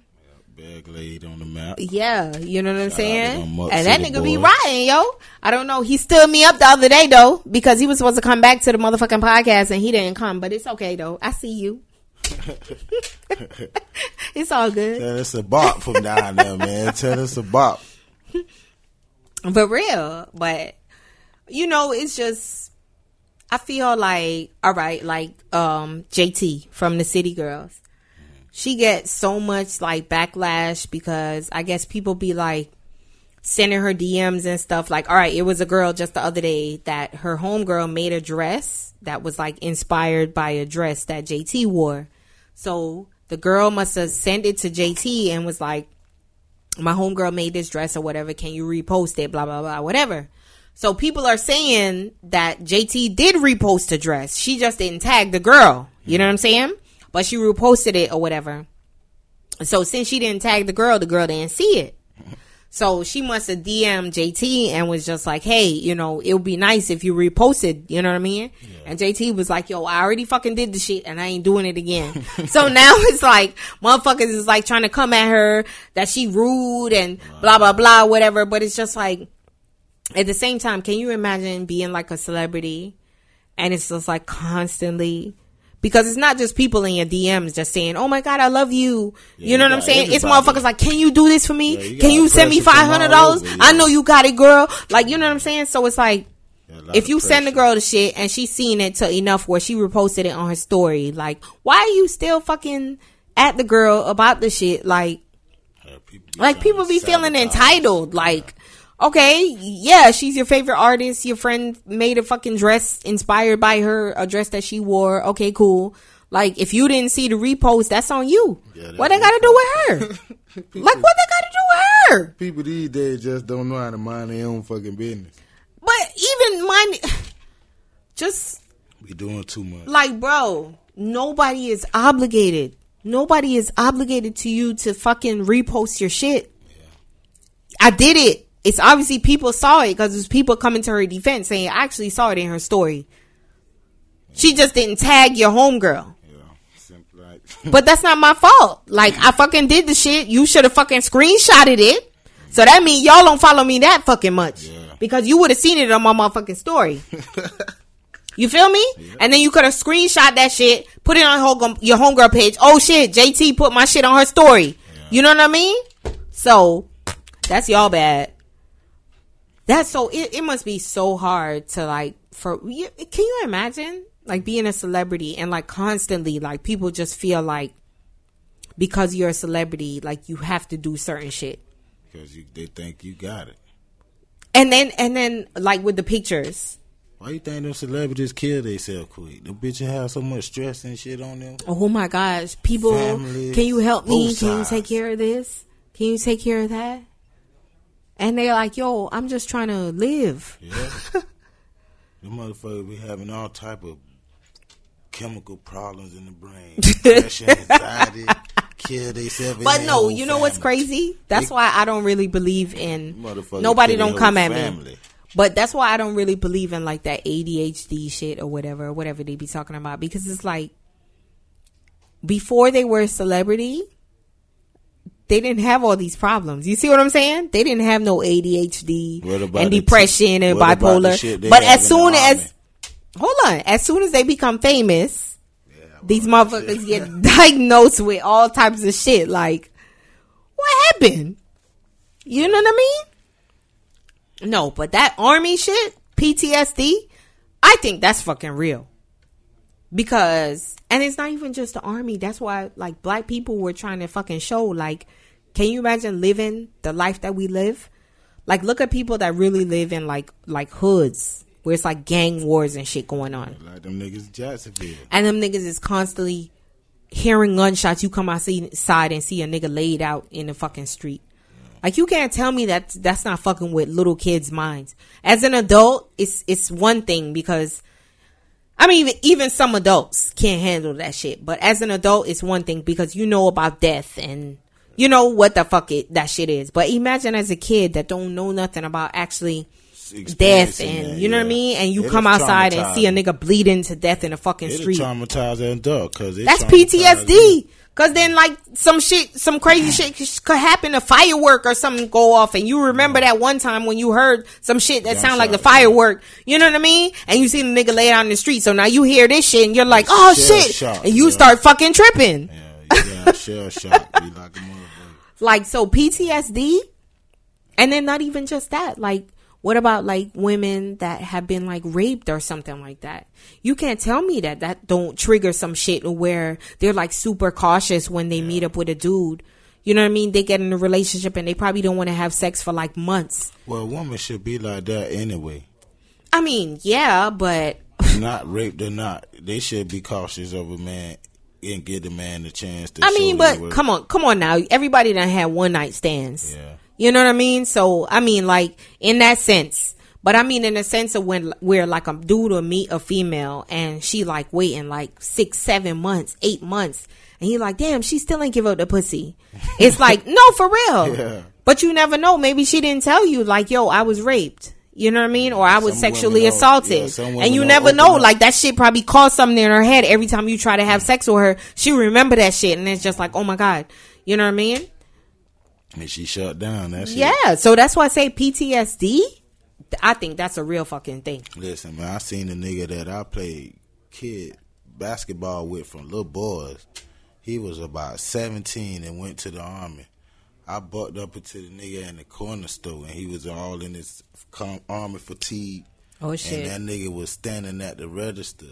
Bag laid on the map. Yeah, you know what I'm Shout saying? And that nigga be boys. riding, yo. I don't know. He stood me up the other day though, because he was supposed to come back to the motherfucking podcast and he didn't come. But it's okay though. I see you. it's all good. Tell us a bop from down there, man. Tell us a bop. For real. But you know, it's just I feel like all right, like um JT from the City Girls. She gets so much like backlash because I guess people be like sending her DMs and stuff like, all right, it was a girl just the other day that her homegirl made a dress that was like inspired by a dress that JT wore. So the girl must have sent it to JT and was like, my homegirl made this dress or whatever. Can you repost it? Blah, blah, blah, whatever. So people are saying that JT did repost the dress. She just didn't tag the girl. You know what I'm saying? But she reposted it or whatever. So since she didn't tag the girl, the girl didn't see it. So she must have DM'd JT and was just like, hey, you know, it would be nice if you reposted, you know what I mean? And JT was like, yo, I already fucking did the shit and I ain't doing it again. so now it's like, motherfuckers is like trying to come at her that she rude and blah, blah, blah, whatever. But it's just like, at the same time, can you imagine being like a celebrity and it's just like constantly because it's not just people in your DMs just saying, "Oh my god, I love you." Yeah, you know you what I'm saying? It's motherfuckers like, "Can you do this for me? Yeah, you Can you send me five hundred dollars? I know you got it, girl." Like, you know what I'm saying? So it's like, a if you send the girl the shit and she's seen it to enough where she reposted it on her story, like, why are you still fucking at the girl about the shit? Like, people like people be feeling entitled. Like, okay, yeah, she's your favorite artist. Your friend made a fucking dress inspired by her, a dress that she wore. Okay, cool. Like, if you didn't see the repost, that's on you. Yeah, what they got to do with her? like, what they got to do with her? People these days just don't know how to mind their own fucking business. But even mine, just We doing too much. like, bro, nobody is obligated. Nobody is obligated to you to fucking repost your shit. I did it. It's obviously people saw it because there's people coming to her defense saying, I actually saw it in her story. She just didn't tag your homegirl. Yeah. But that's not my fault. Like, I fucking did the shit. You should have fucking screenshotted it. So that means y'all don't follow me that fucking much. Yeah. Because you would have seen it on my motherfucking story. You feel me? And then you could have screenshot that shit, put it on home, your homegirl page. Oh shit, JT put my shit on her story. You know what I mean? So that's y'all bad. That's so it, it must be so hard to like for you, can you imagine like being a celebrity and like constantly like people just feel like because you're a celebrity like you have to do certain shit. Because you, they think you got it. And then and then like with the pictures. Why you think them celebrities kill themselves quick? Them bitches have so much stress and shit on them. Oh my gosh, people, Families, can you help me? Can you take care of this? Can you take care of that? And they're like, yo, I'm just trying to live. Yeah. them motherfuckers be having all type of chemical problems in the brain. Depression, anxiety, kill themselves. But no, you know what's crazy? That's They- why I don't really believe in nobody don't come at me. But that's why I don't really believe in like that ADHD shit or whatever, whatever they be talking about because it's like before they were a celebrity, they didn't have all these problems. You see what I'm saying? They didn't have no ADHD and depression t- and what about the bipolar. But as soon as hold on, as soon as they become famous, these motherfuckers get diagnosed with all types of shit. Like, what happened? You know what I mean? No, but that army shit, PTSD, I think that's fucking real. Because, and it's not even just the army. That's why, like, black people were trying to fucking show, like, can you imagine living the life that we live? Like, look at people that really live in, like, like hoods where it's like gang wars and shit going on. Like them niggas Jacksonville. And them niggas is constantly hearing gunshots. You come outside and see a nigga laid out in the fucking street. Like you can't tell me that that's not fucking with little kids' minds. As an adult, it's it's one thing because I mean, even, even some adults can't handle that shit. But as an adult, it's one thing because you know about death and you know what the fuck it that shit is. But imagine as a kid that don't know nothing about actually death and that, you know what I mean, and you It'll come outside and see a nigga bleeding to death in the fucking It'll street. traumatize an adult because That's PTSD. Cause then like some shit, some crazy shit could happen. A firework or something go off, and you remember that one time when you heard some shit that sounded like the firework. You know what I mean? And you see the nigga lay out in the street. So now you hear this shit, and you're like, oh Shell shit, shock, and you yeah. start fucking tripping. Yeah, yeah, shell shock. Like. Like so PTSD, and then not even just that. Like what about like women that have been like raped or something like that? You can't tell me that that don't trigger some shit where they're like super cautious when they meet up with a dude. You know what I mean? They get in a relationship and they probably don't want to have sex for like months. Well, a woman should be like that anyway. I mean, yeah, but Not raped or not, they should be cautious of a man and give the man the chance to. I mean, but come on, come on now. Everybody done had one night stands. Yeah. You know what I mean? So I mean, like in that sense. But I mean, in the sense of when where like a dude will meet a female and she like waiting like six, seven months, eight months, and he like, damn, she still ain't give up the pussy. It's like, no, for real. Yeah. But you never know. Maybe she didn't tell you like, yo, I was raped. You know what I mean? Or I was Some sexually assaulted. yeah, and you never know. up. Like that shit probably caused something in her head every time you try to have sex with her. She remember that shit and it's just like, oh my God. You know what I mean? And she shut down. That's it. Yeah. So that's why I say PTSD. I think that's a real fucking thing. Listen, man, I seen a nigga that I played kid basketball with from little boys. He was about 17 and went to the army. I bucked up into the nigga in the corner store and he was all in his army fatigue. Oh shit! And that nigga was standing at the register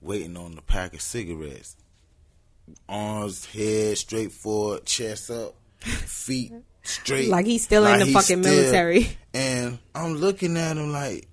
waiting on the pack of cigarettes. Arms, head straight forward, chest up, feet straight. Like he's still in the fucking military. And I'm looking at him like,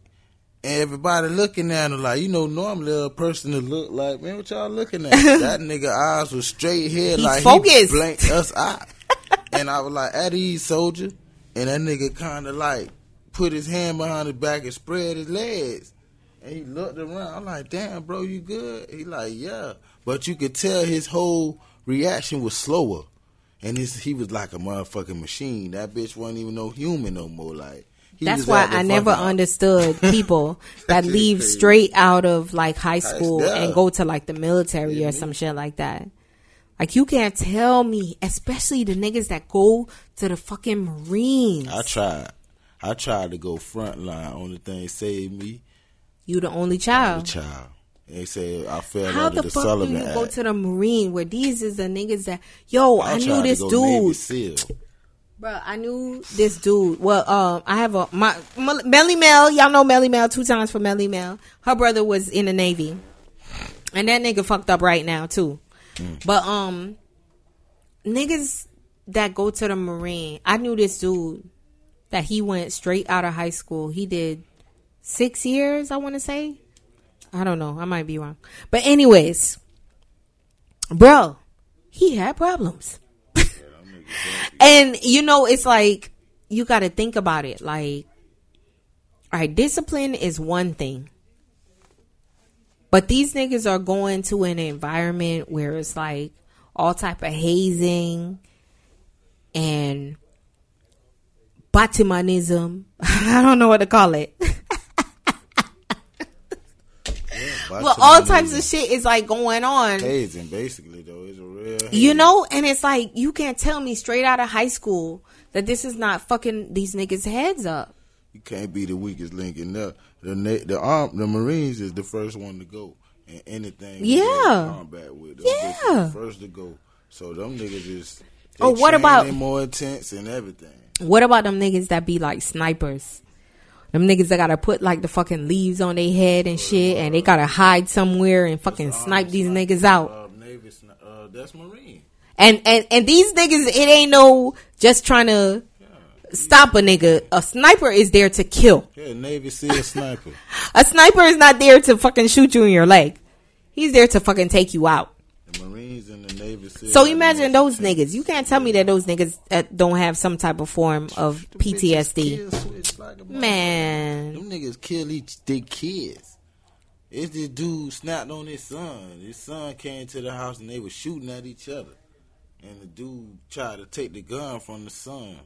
everybody looking at him like, you know, normally a person to look like, man, what y'all looking at? that nigga eyes was straight here, He's like focused. he blanked us out. and I was like, at ease, soldier. And that nigga kind of like put his hand behind his back and spread his legs. And he looked around. I'm like, damn, bro, you good? He like, yeah. But you could tell his whole reaction was slower. And he was like a motherfucking machine. That bitch wasn't even no human no more. Like, he That's why I never fucking- understood people that leave crazy. straight out of like high school yeah. and go to like the military or some shit like that. Like you can't tell me, especially the niggas that go to the fucking Marines. I tried. I tried to go frontline. Only thing saved me, you the only child. child. They said I fell How under the the, fuck Sullivan do you go to the Marine where these is the niggas that yo, I, knew this dude. Bro, I knew this dude. Well, um, I have a my, my Melly Mel. Y'all know Melly Mel two times for Melly Mel. Her brother was in the Navy, and that nigga fucked up right now too. But um, niggas that go to the Marine, I knew this dude that he went straight out of high school. He did six years, I want to say. I don't know. I might be wrong. But anyways, bro, he had problems. and you know, it's like you got to think about it. Like, all right, discipline is one thing. But these niggas are going to an environment where it's like all type of hazing and Batimanism. I don't know what to call it. well, all types of shit is like going on. Hazing, basically, though, is a real. You know, and it's like you can't tell me straight out of high school that this is not fucking these niggas' heads up. you can't be the weakest link in there. The the arm, um, the Marines is the first one to go, and anything. Yeah. combat with, Yeah. the first to go. So them niggas is. Oh, what about- more intense and everything? What about them niggas that be like snipers? Them niggas that gotta put like the fucking leaves on their head and shit, and they gotta hide somewhere and fucking snipe these niggas out. Uh, Navy, uh, that's Marine. And and and these niggas, it ain't no just trying to stop a nigga. A sniper is there to kill. Yeah, Navy SEAL sniper. A sniper is not there to fucking shoot you in your leg. He's there to fucking take you out. And the Navy. So imagine those niggas. You can't tell me that those niggas uh, don't have some type of form of Them PTSD. like. Man, Them niggas kill each their kids. It's this dude snapped on his son. His son came to the house and they were shooting at each other. And the dude tried to take the gun from the son.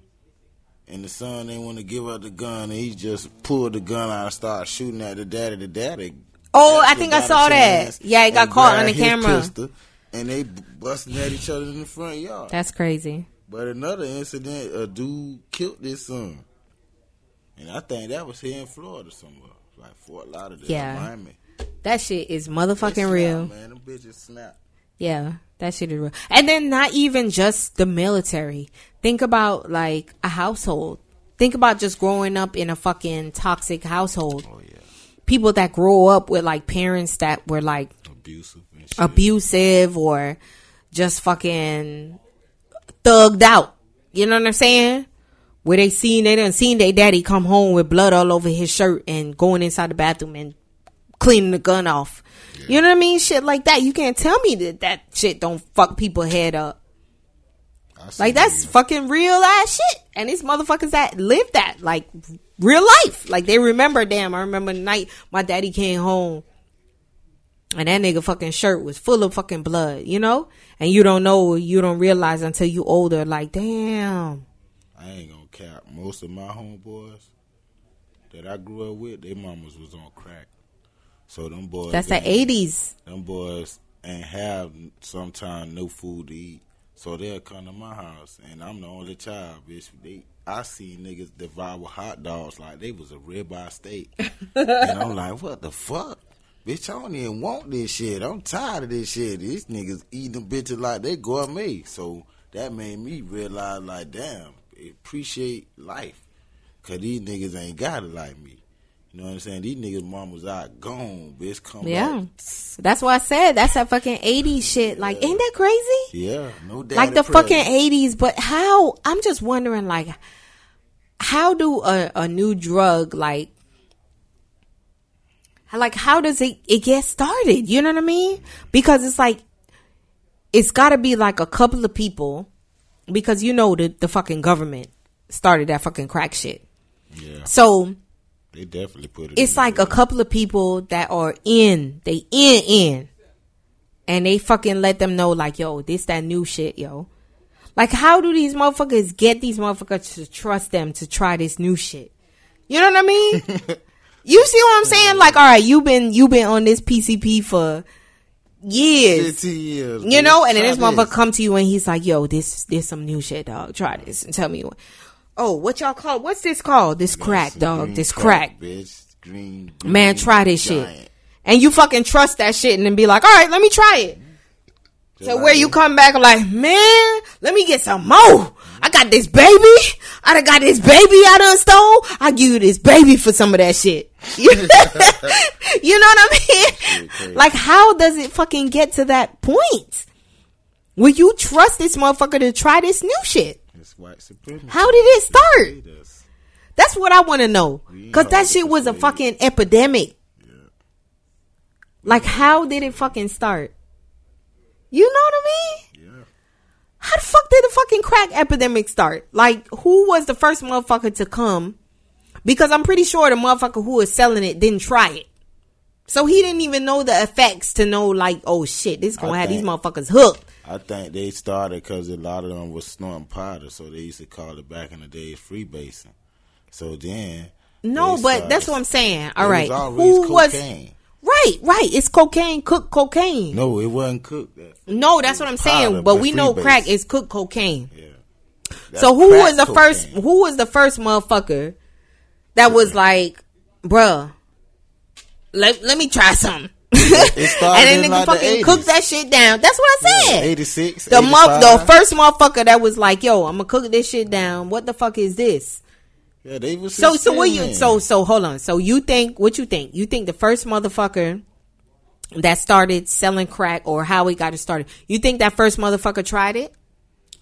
And the son didn't want to give up the gun and he just pulled the gun out and started shooting at the daddy. The daddy Oh, I think I saw that. Yeah, he got caught on the camera. pistol, and they busting at each other in the front yard. That's crazy. But another incident, a dude killed his son. And I think that was here in Florida somewhere. Like Fort Lauderdale, Yeah. Miami. That shit is motherfucking snap, real. Man, them bitches snap. Yeah, that shit is real. And then not even just the military. Think about like a household. Think about just growing up in a fucking toxic household. Oh yeah. People that grow up with like parents that were like Abusive. Abusive or just fucking thugged out. You know what I'm saying? Where they seen they done seen their daddy come home with blood all over his shirt and going inside the bathroom and cleaning the gun off. You know what I mean? Shit like that. You can't tell me that that shit don't fuck people head up. Like that's it. fucking real ass shit. And these motherfuckers that live that like real life. Like they remember. Damn, I remember the night my daddy came home, and that nigga fucking shirt was full of fucking blood. You know, and you don't know, you don't realize until you older. Like damn. I ain't gonna cap. Most of my homeboys that I grew up with, their mamas was on crack. So them boys That's the eighties. them boys ain't have sometimes no food to eat. So they'll come to my house and I'm the only child, bitch. They I see niggas devour hot dogs like they was a ribeye steak. and I'm like, what the fuck? Bitch, I don't even want this shit. I'm tired of this shit. These niggas eating them bitches like they gourmet. So that made me realize like, damn, appreciate life. Cause these niggas ain't got it like me. You know what I'm saying? These niggas mamas out gone, bitch. Come Yeah. back. That's why I said that's that fucking eighties shit. Like, ain't that crazy? Yeah, no doubt. like the fucking eighties. But how? I'm just wondering, like, how do a, a new drug like, like how does it it get started? You know what I mean? Because it's like, it's got to be like a couple of people, because you know the the fucking government started that fucking crack shit. Yeah, So they definitely put it. it's like a couple of people that are in, they in in, and they fucking let them know like, yo, this that new shit, yo. Like, how do these motherfuckers get these motherfuckers to trust them to try this new shit? You know what I mean? you see what I'm saying? Like, all right, you been you been on this PCP for years. 15 years. You know, and then this motherfucker come to you and he's like, "Yo, this this some new shit, dog. Try this and tell me what." Oh, what y'all call? What's this called? This crack, dog. This crack. bitch. Green, Man, try this giant. shit. And you fucking trust that shit and then be like, all right, let me try it. So where you come back like, man, let me get some more. I got this baby. I done got this baby I done stole. I give you this baby for some of that shit. you know what I mean? Like, how does it fucking get to that point? Will you trust this motherfucker to try this new shit? It's white supremacy. How did it start? That's what I want to know. Cause that shit was a fucking epidemic. Like, how did it fucking start? You know what I mean? How the fuck did the fucking crack epidemic start? Like, who was the first motherfucker to come? Because I'm pretty sure the motherfucker who was selling it didn't try it. So he didn't even know the effects to know, like, oh shit, this gonna I have these motherfuckers hooked. I think they started because a lot of them was snorting powder, so they used to call it back in the day freebasing. So then, No, but that's what I'm saying. All right, was who was cocaine. Right? Right, it's cocaine, cooked cocaine. No, it wasn't cooked. That. No, that's what I'm saying. Powder, but we know freebase. crack is cooked cocaine. Yeah. so who was the first? Who was the first motherfucker that was like, bruh, let let me try something. started and then nigga like the fucking 80s. cook that shit down. That's what I said. 86, the month, the first motherfucker that was like, yo, I'm gonna cook this shit down. What the fuck is this? Yeah, they was So so what you so so hold on. So you think what you think? You think the first motherfucker that started selling crack or how he got it started? You think that first motherfucker tried it?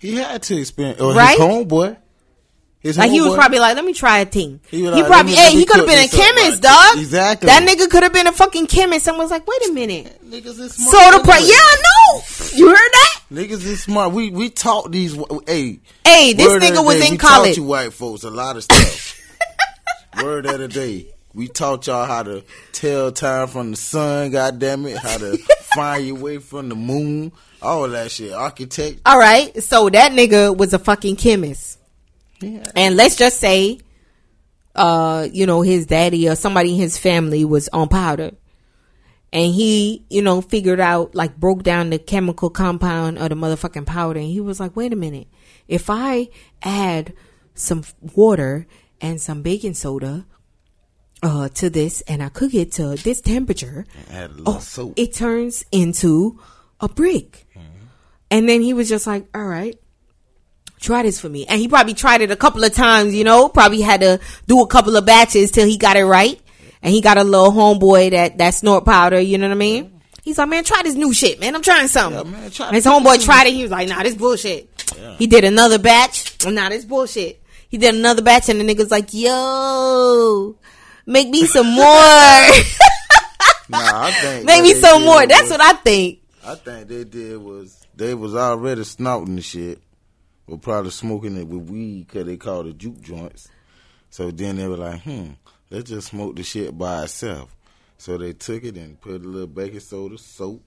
he had to experience. Or Right? his homeboy. His Like he was homeboy. probably like, let me try a thing. He, He like, probably, hey, he could have been a chemist, dog. Exactly. That nigga could have been a fucking chemist. Someone's like, wait a minute. Niggas is So smart. the price, yeah, I know. You heard that? Niggas is smart. We we taught these. Hey, Hey, this nigga was day, in we college. Taught you white folks a lot of stuff. word of the day. We taught y'all how to tell time from the sun, God damn it, how to find your way from the moon, all that shit. Architect. All right, so that nigga was a fucking chemist, Yeah. and let's just say, uh, you know, his daddy or somebody in his family was on powder, and he, you know, figured out like broke down the chemical compound of the motherfucking powder, and he was like, wait a minute, if I add some water and some baking soda. Uh, to this, and I cook it to this temperature. Oh, it turns into a brick. And then he was just like, all right, try this for me. And he probably tried it a couple of times, you know, probably had to do a couple of batches till he got it right. And he got a little homeboy that, that snort powder, you know what I mean? He's like, man, try this new shit, man. I'm trying something. Yeah, man, try his homeboy tried it. He was like, nah, this bullshit. Yeah. He did another batch. Nah, this bullshit. He did another batch and the nigga's like, yo, make me some more. Nah, I think make me some more. That's what I think. I think they did was they was already snorting the shit, or probably smoking it with weed because they called it juke joints. So then they were like, hmm, let's just smoke the shit by itself. So they took it and put a little baking soda, soap.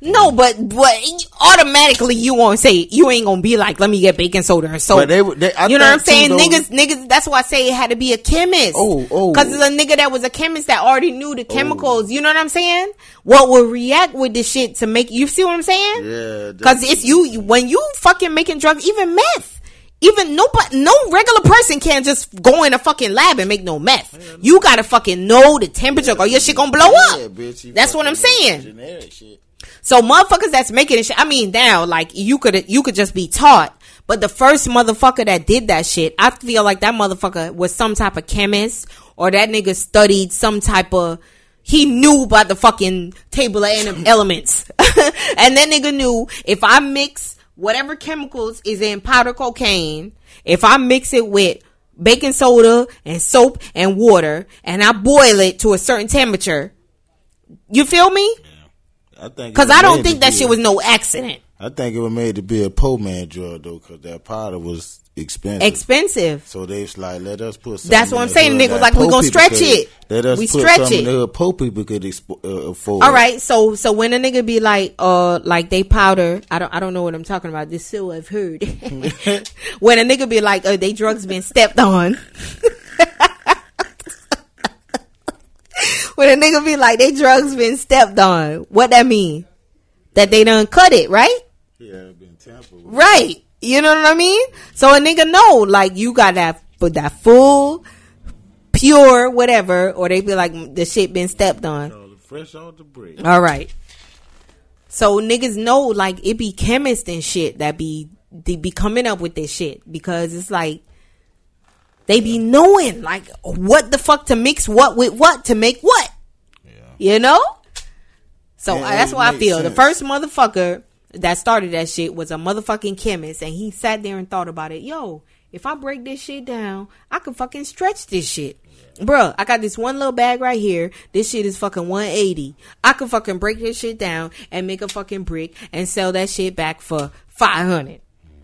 No, but but automatically you won't say. You ain't gonna be like, let me get baking soda and soap. They would- they- you know what I'm saying? though- niggas, niggas. That's why I say it had to be a chemist. Oh, oh. because it's a nigga that was a chemist that already knew the oh. chemicals. You know what I'm saying? What will react with this shit to make you see what I'm saying? Yeah, Because it's you when you fucking making drugs, even meth. Even nobody, no regular person can just go in a fucking lab and make no meth. You gotta fucking know the temperature, or your shit gonna blow Yeah, up. bitch, That's what I'm saying. Generic shit. So motherfuckers that's making it shit. I mean, now like you could you could just be taught, but the first motherfucker that did that shit, I feel like that motherfucker was some type of chemist or that nigga studied some type of. He knew about the fucking table of ele- elements, and that nigga knew if I mix whatever chemicals is in powder cocaine, if I mix it with baking soda and soap and water, and I boil it to a certain temperature, you feel me? I think Because I don't think that shit a- was no accident. I think it was made to be a poor man drug though, because that powder was expensive. Expensive. So they was like, let us put. That's what I'm saying. hood Nigga was like, we gonna stretch it. Let us We put stretch it. the poor people could expo- uh, afford. All right, so so when a nigga be like, uh, like they powder, I don't I don't know what I'm talking about. This still I've heard. when a nigga be like, uh, they drugs been stepped on. when a nigga be like, they drugs been stepped on, what that mean? That they done cut it, right? Yeah, been tampered. Right. You know what I mean? So a nigga know, like, you got that, for that full, pure, whatever, or they be like, the shit been stepped on. All fresh off the brick. All right. So niggas know, like, it be chemists and shit that be, they be coming up with this shit because it's like, they be knowing, like, what the fuck to mix what with what to make what. You know? So Yeah, uh, that's it why I makes feel the first motherfucker that started that shit was a motherfucking chemist, and he sat there and thought about it. Yo, if I break this shit down, I can fucking stretch this shit. Bruh, I got this one little bag right here. This shit is fucking 180. I can fucking break this shit down and make a fucking brick and sell that shit back for 500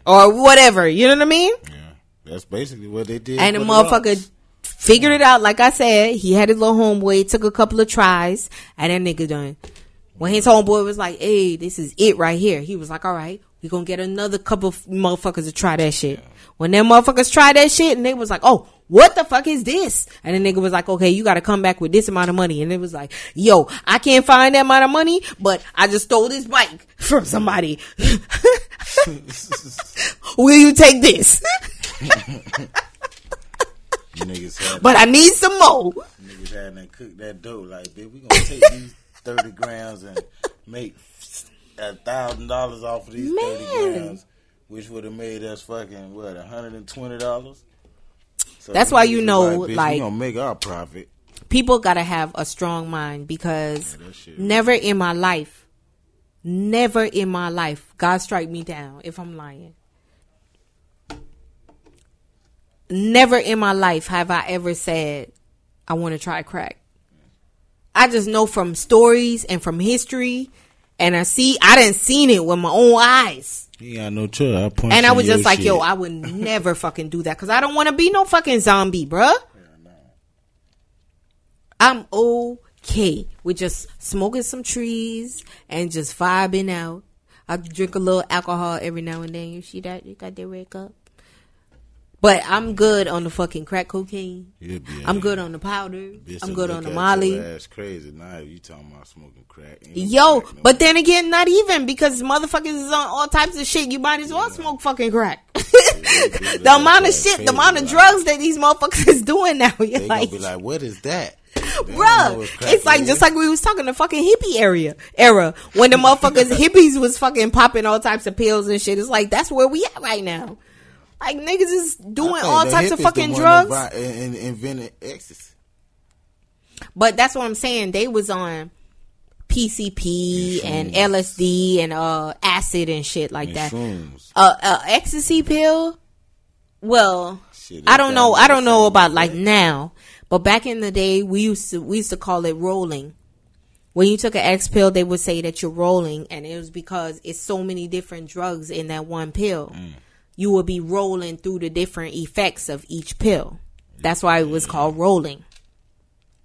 or whatever. You know what I mean? Yeah, that's basically what they did. And the motherfucker rocks. Figured it out. Like I said, he had his little homeboy, took a couple of tries, and that nigga done. When his homeboy was like, hey, this is it right here, he was like, all right, we gonna get another couple of motherfuckers to try that shit. When them motherfuckers tried that shit, and they was like, oh, what the fuck is this? And the nigga was like, okay, you gotta come back with this amount of money. And it was like, yo, I can't find that amount of money, but I just stole this bike from somebody. Will you take this? Niggas but I need some more. niggas had to cook that dough. Like, bitch, we gonna take these thirty grams and make a thousand dollars off of these thirty grams, which would have made us fucking what hundred and twenty dollars. So That's why you know, bitch, like- we gonna make our profit. people gotta have a strong mind because Yeah, never in my life, never in my life, God strike me down if I'm lying. Never in my life have I ever said I want to try crack. I just know from stories and from history, and I see I didn't seen it with my own eyes. Yeah, no choice. I And I was just like, shit. yo, I would never fucking do that because I don't want to be no fucking zombie, bruh. I'm okay with just smoking some trees and just vibing out. I drink a little alcohol every now and then. You see that? You got that wake up. But I'm good on the fucking crack cocaine. I'm good on the powder. I'm good on the Molly. That's crazy now. You talking about smoking crack? Yo, crack no but then again, not even because motherfuckers is on all types of shit. You might as well smoke fucking crack. do the amount of shit the amount of drugs that these motherfuckers is doing now, you're they like, gonna be like, "What is that?" Bruh, crack it's like just like we was talking the fucking hippie area era when the motherfuckers hippies was fucking popping all types of pills and shit. It's like that's where we at right now. Like niggas is doing all types of fucking drugs. that and, and invented ecstasy. But that's what I'm saying. They was on PCP and LSD and uh acid and shit like And that. shrooms. Uh, uh ecstasy pill. Well, Shit, I don't know. I don't know about like that. now, but back in the day, we used to we used to call it rolling. When you took an X pill, they would say that you're rolling, and it was because it's so many different drugs in that one pill. Mm. You will be rolling through the different effects of each pill. That's why it was called rolling.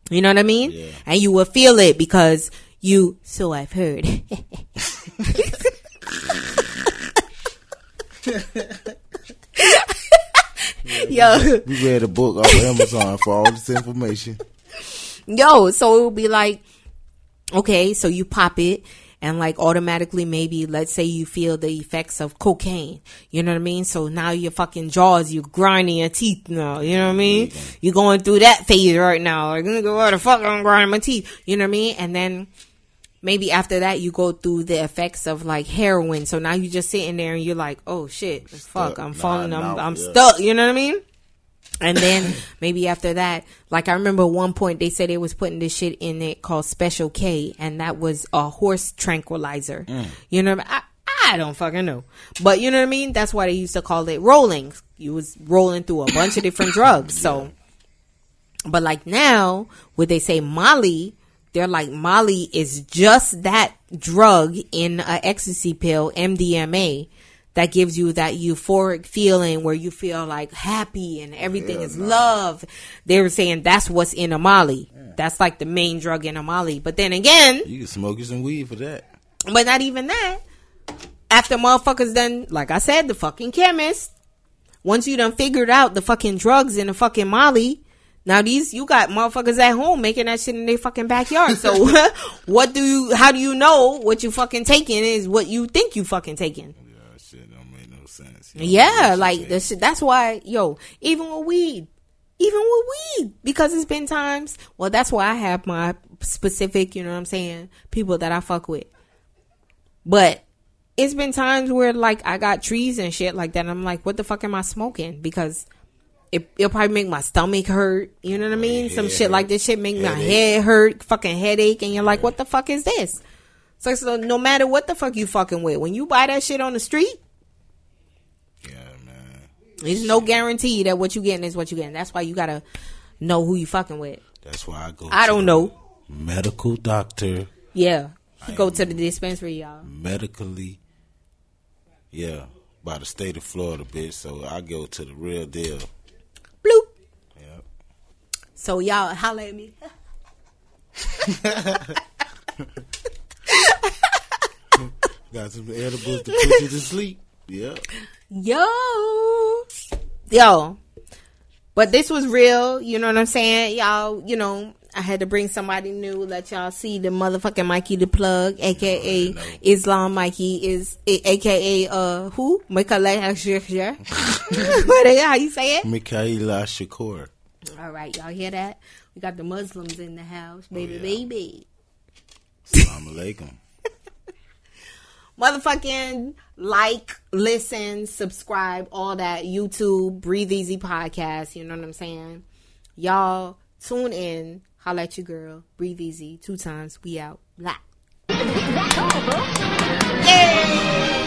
You know what I mean? Yeah. And you will feel it because you. So I've heard. Yo, We read a book off Amazon for all this information. yo, so it would be like, okay, so you pop it and like automatically maybe let's say you feel the effects of cocaine. You know what I mean? So now your fucking jaws, you're grinding your teeth now. You know what I mean? You're going through that phase right now. Like, nigga, what the fuck I'm grinding my teeth. You know what I mean? And then maybe after that you go through the effects of like heroin. So now you're just sitting there and you're like, oh shit, fuck, I'm Nah, falling, I'm, nah, I'm yeah. stuck. You know what I mean? And then maybe after that, like I remember one point they said they was putting this shit in it called Special K, and that was a horse tranquilizer. Mm. You know, what I, I don't fucking know, but you know what I mean. That's why they used to call it rolling. You was rolling through a bunch of different drugs. So, but like now, would they say Molly? They're like Molly is just that drug in a ecstasy pill, MDMA, that gives you that euphoric feeling where you feel like happy and everything Hell is no. love. They were saying that's what's in a Molly. That's like the main drug in a Molly. But then again, You can smoke you some weed for that. but not even that. After motherfuckers done, like I said, the fucking chemist. Once you done figured out the fucking drugs in the fucking Molly, now these you got motherfuckers at home making that shit in their fucking backyard. So what do you? How do you know what you fucking taking is what you think you fucking taking? Yeah, shit don't make no. You know Yeah, like shit. That's why, yo, even with weed, even with weed, because it's been times. Well, that's why I have my specific, you know what I'm saying, people that I fuck with. But it's been times where like I got trees and shit like that. And I'm like, what the fuck am I smoking? Because it, it'll probably make my stomach hurt. You know what I mean? Some shit like this shit make my head hurt, fucking headache, and you're like, what the fuck is this? So, so no matter what the fuck you fucking with, when you buy that shit on the street. There's no guarantee that what you getting is what you getting. That's why you gotta know who you fucking with. That's why I go. I to don't know. Medical doctor, Yeah, you go to the dispensary, y'all. medically. Yeah, by the state of Florida, bitch. So I go to the real deal. Bloop. Yep. So y'all holla at me. Got some edibles to put you to sleep. Yep. Yo, yo. But this was real. You know what I'm saying, y'all. You know. I had to bring somebody new, let y'all see the motherfucking Mikey the plug, aka know. Islam Mikey is a- aka uh who? Mikhail What how you say it? Mikhaila Shakur. All right, y'all hear that? We got the Muslims in the house, baby, yeah. baby. Assalamu alaikum. Motherfucking like, listen, subscribe, all that. YouTube, Breathe Easy podcast. You know what I'm saying? Y'all tune in. Holla at your girl. Breathe Easy. Two times. We out. Blah. Yay!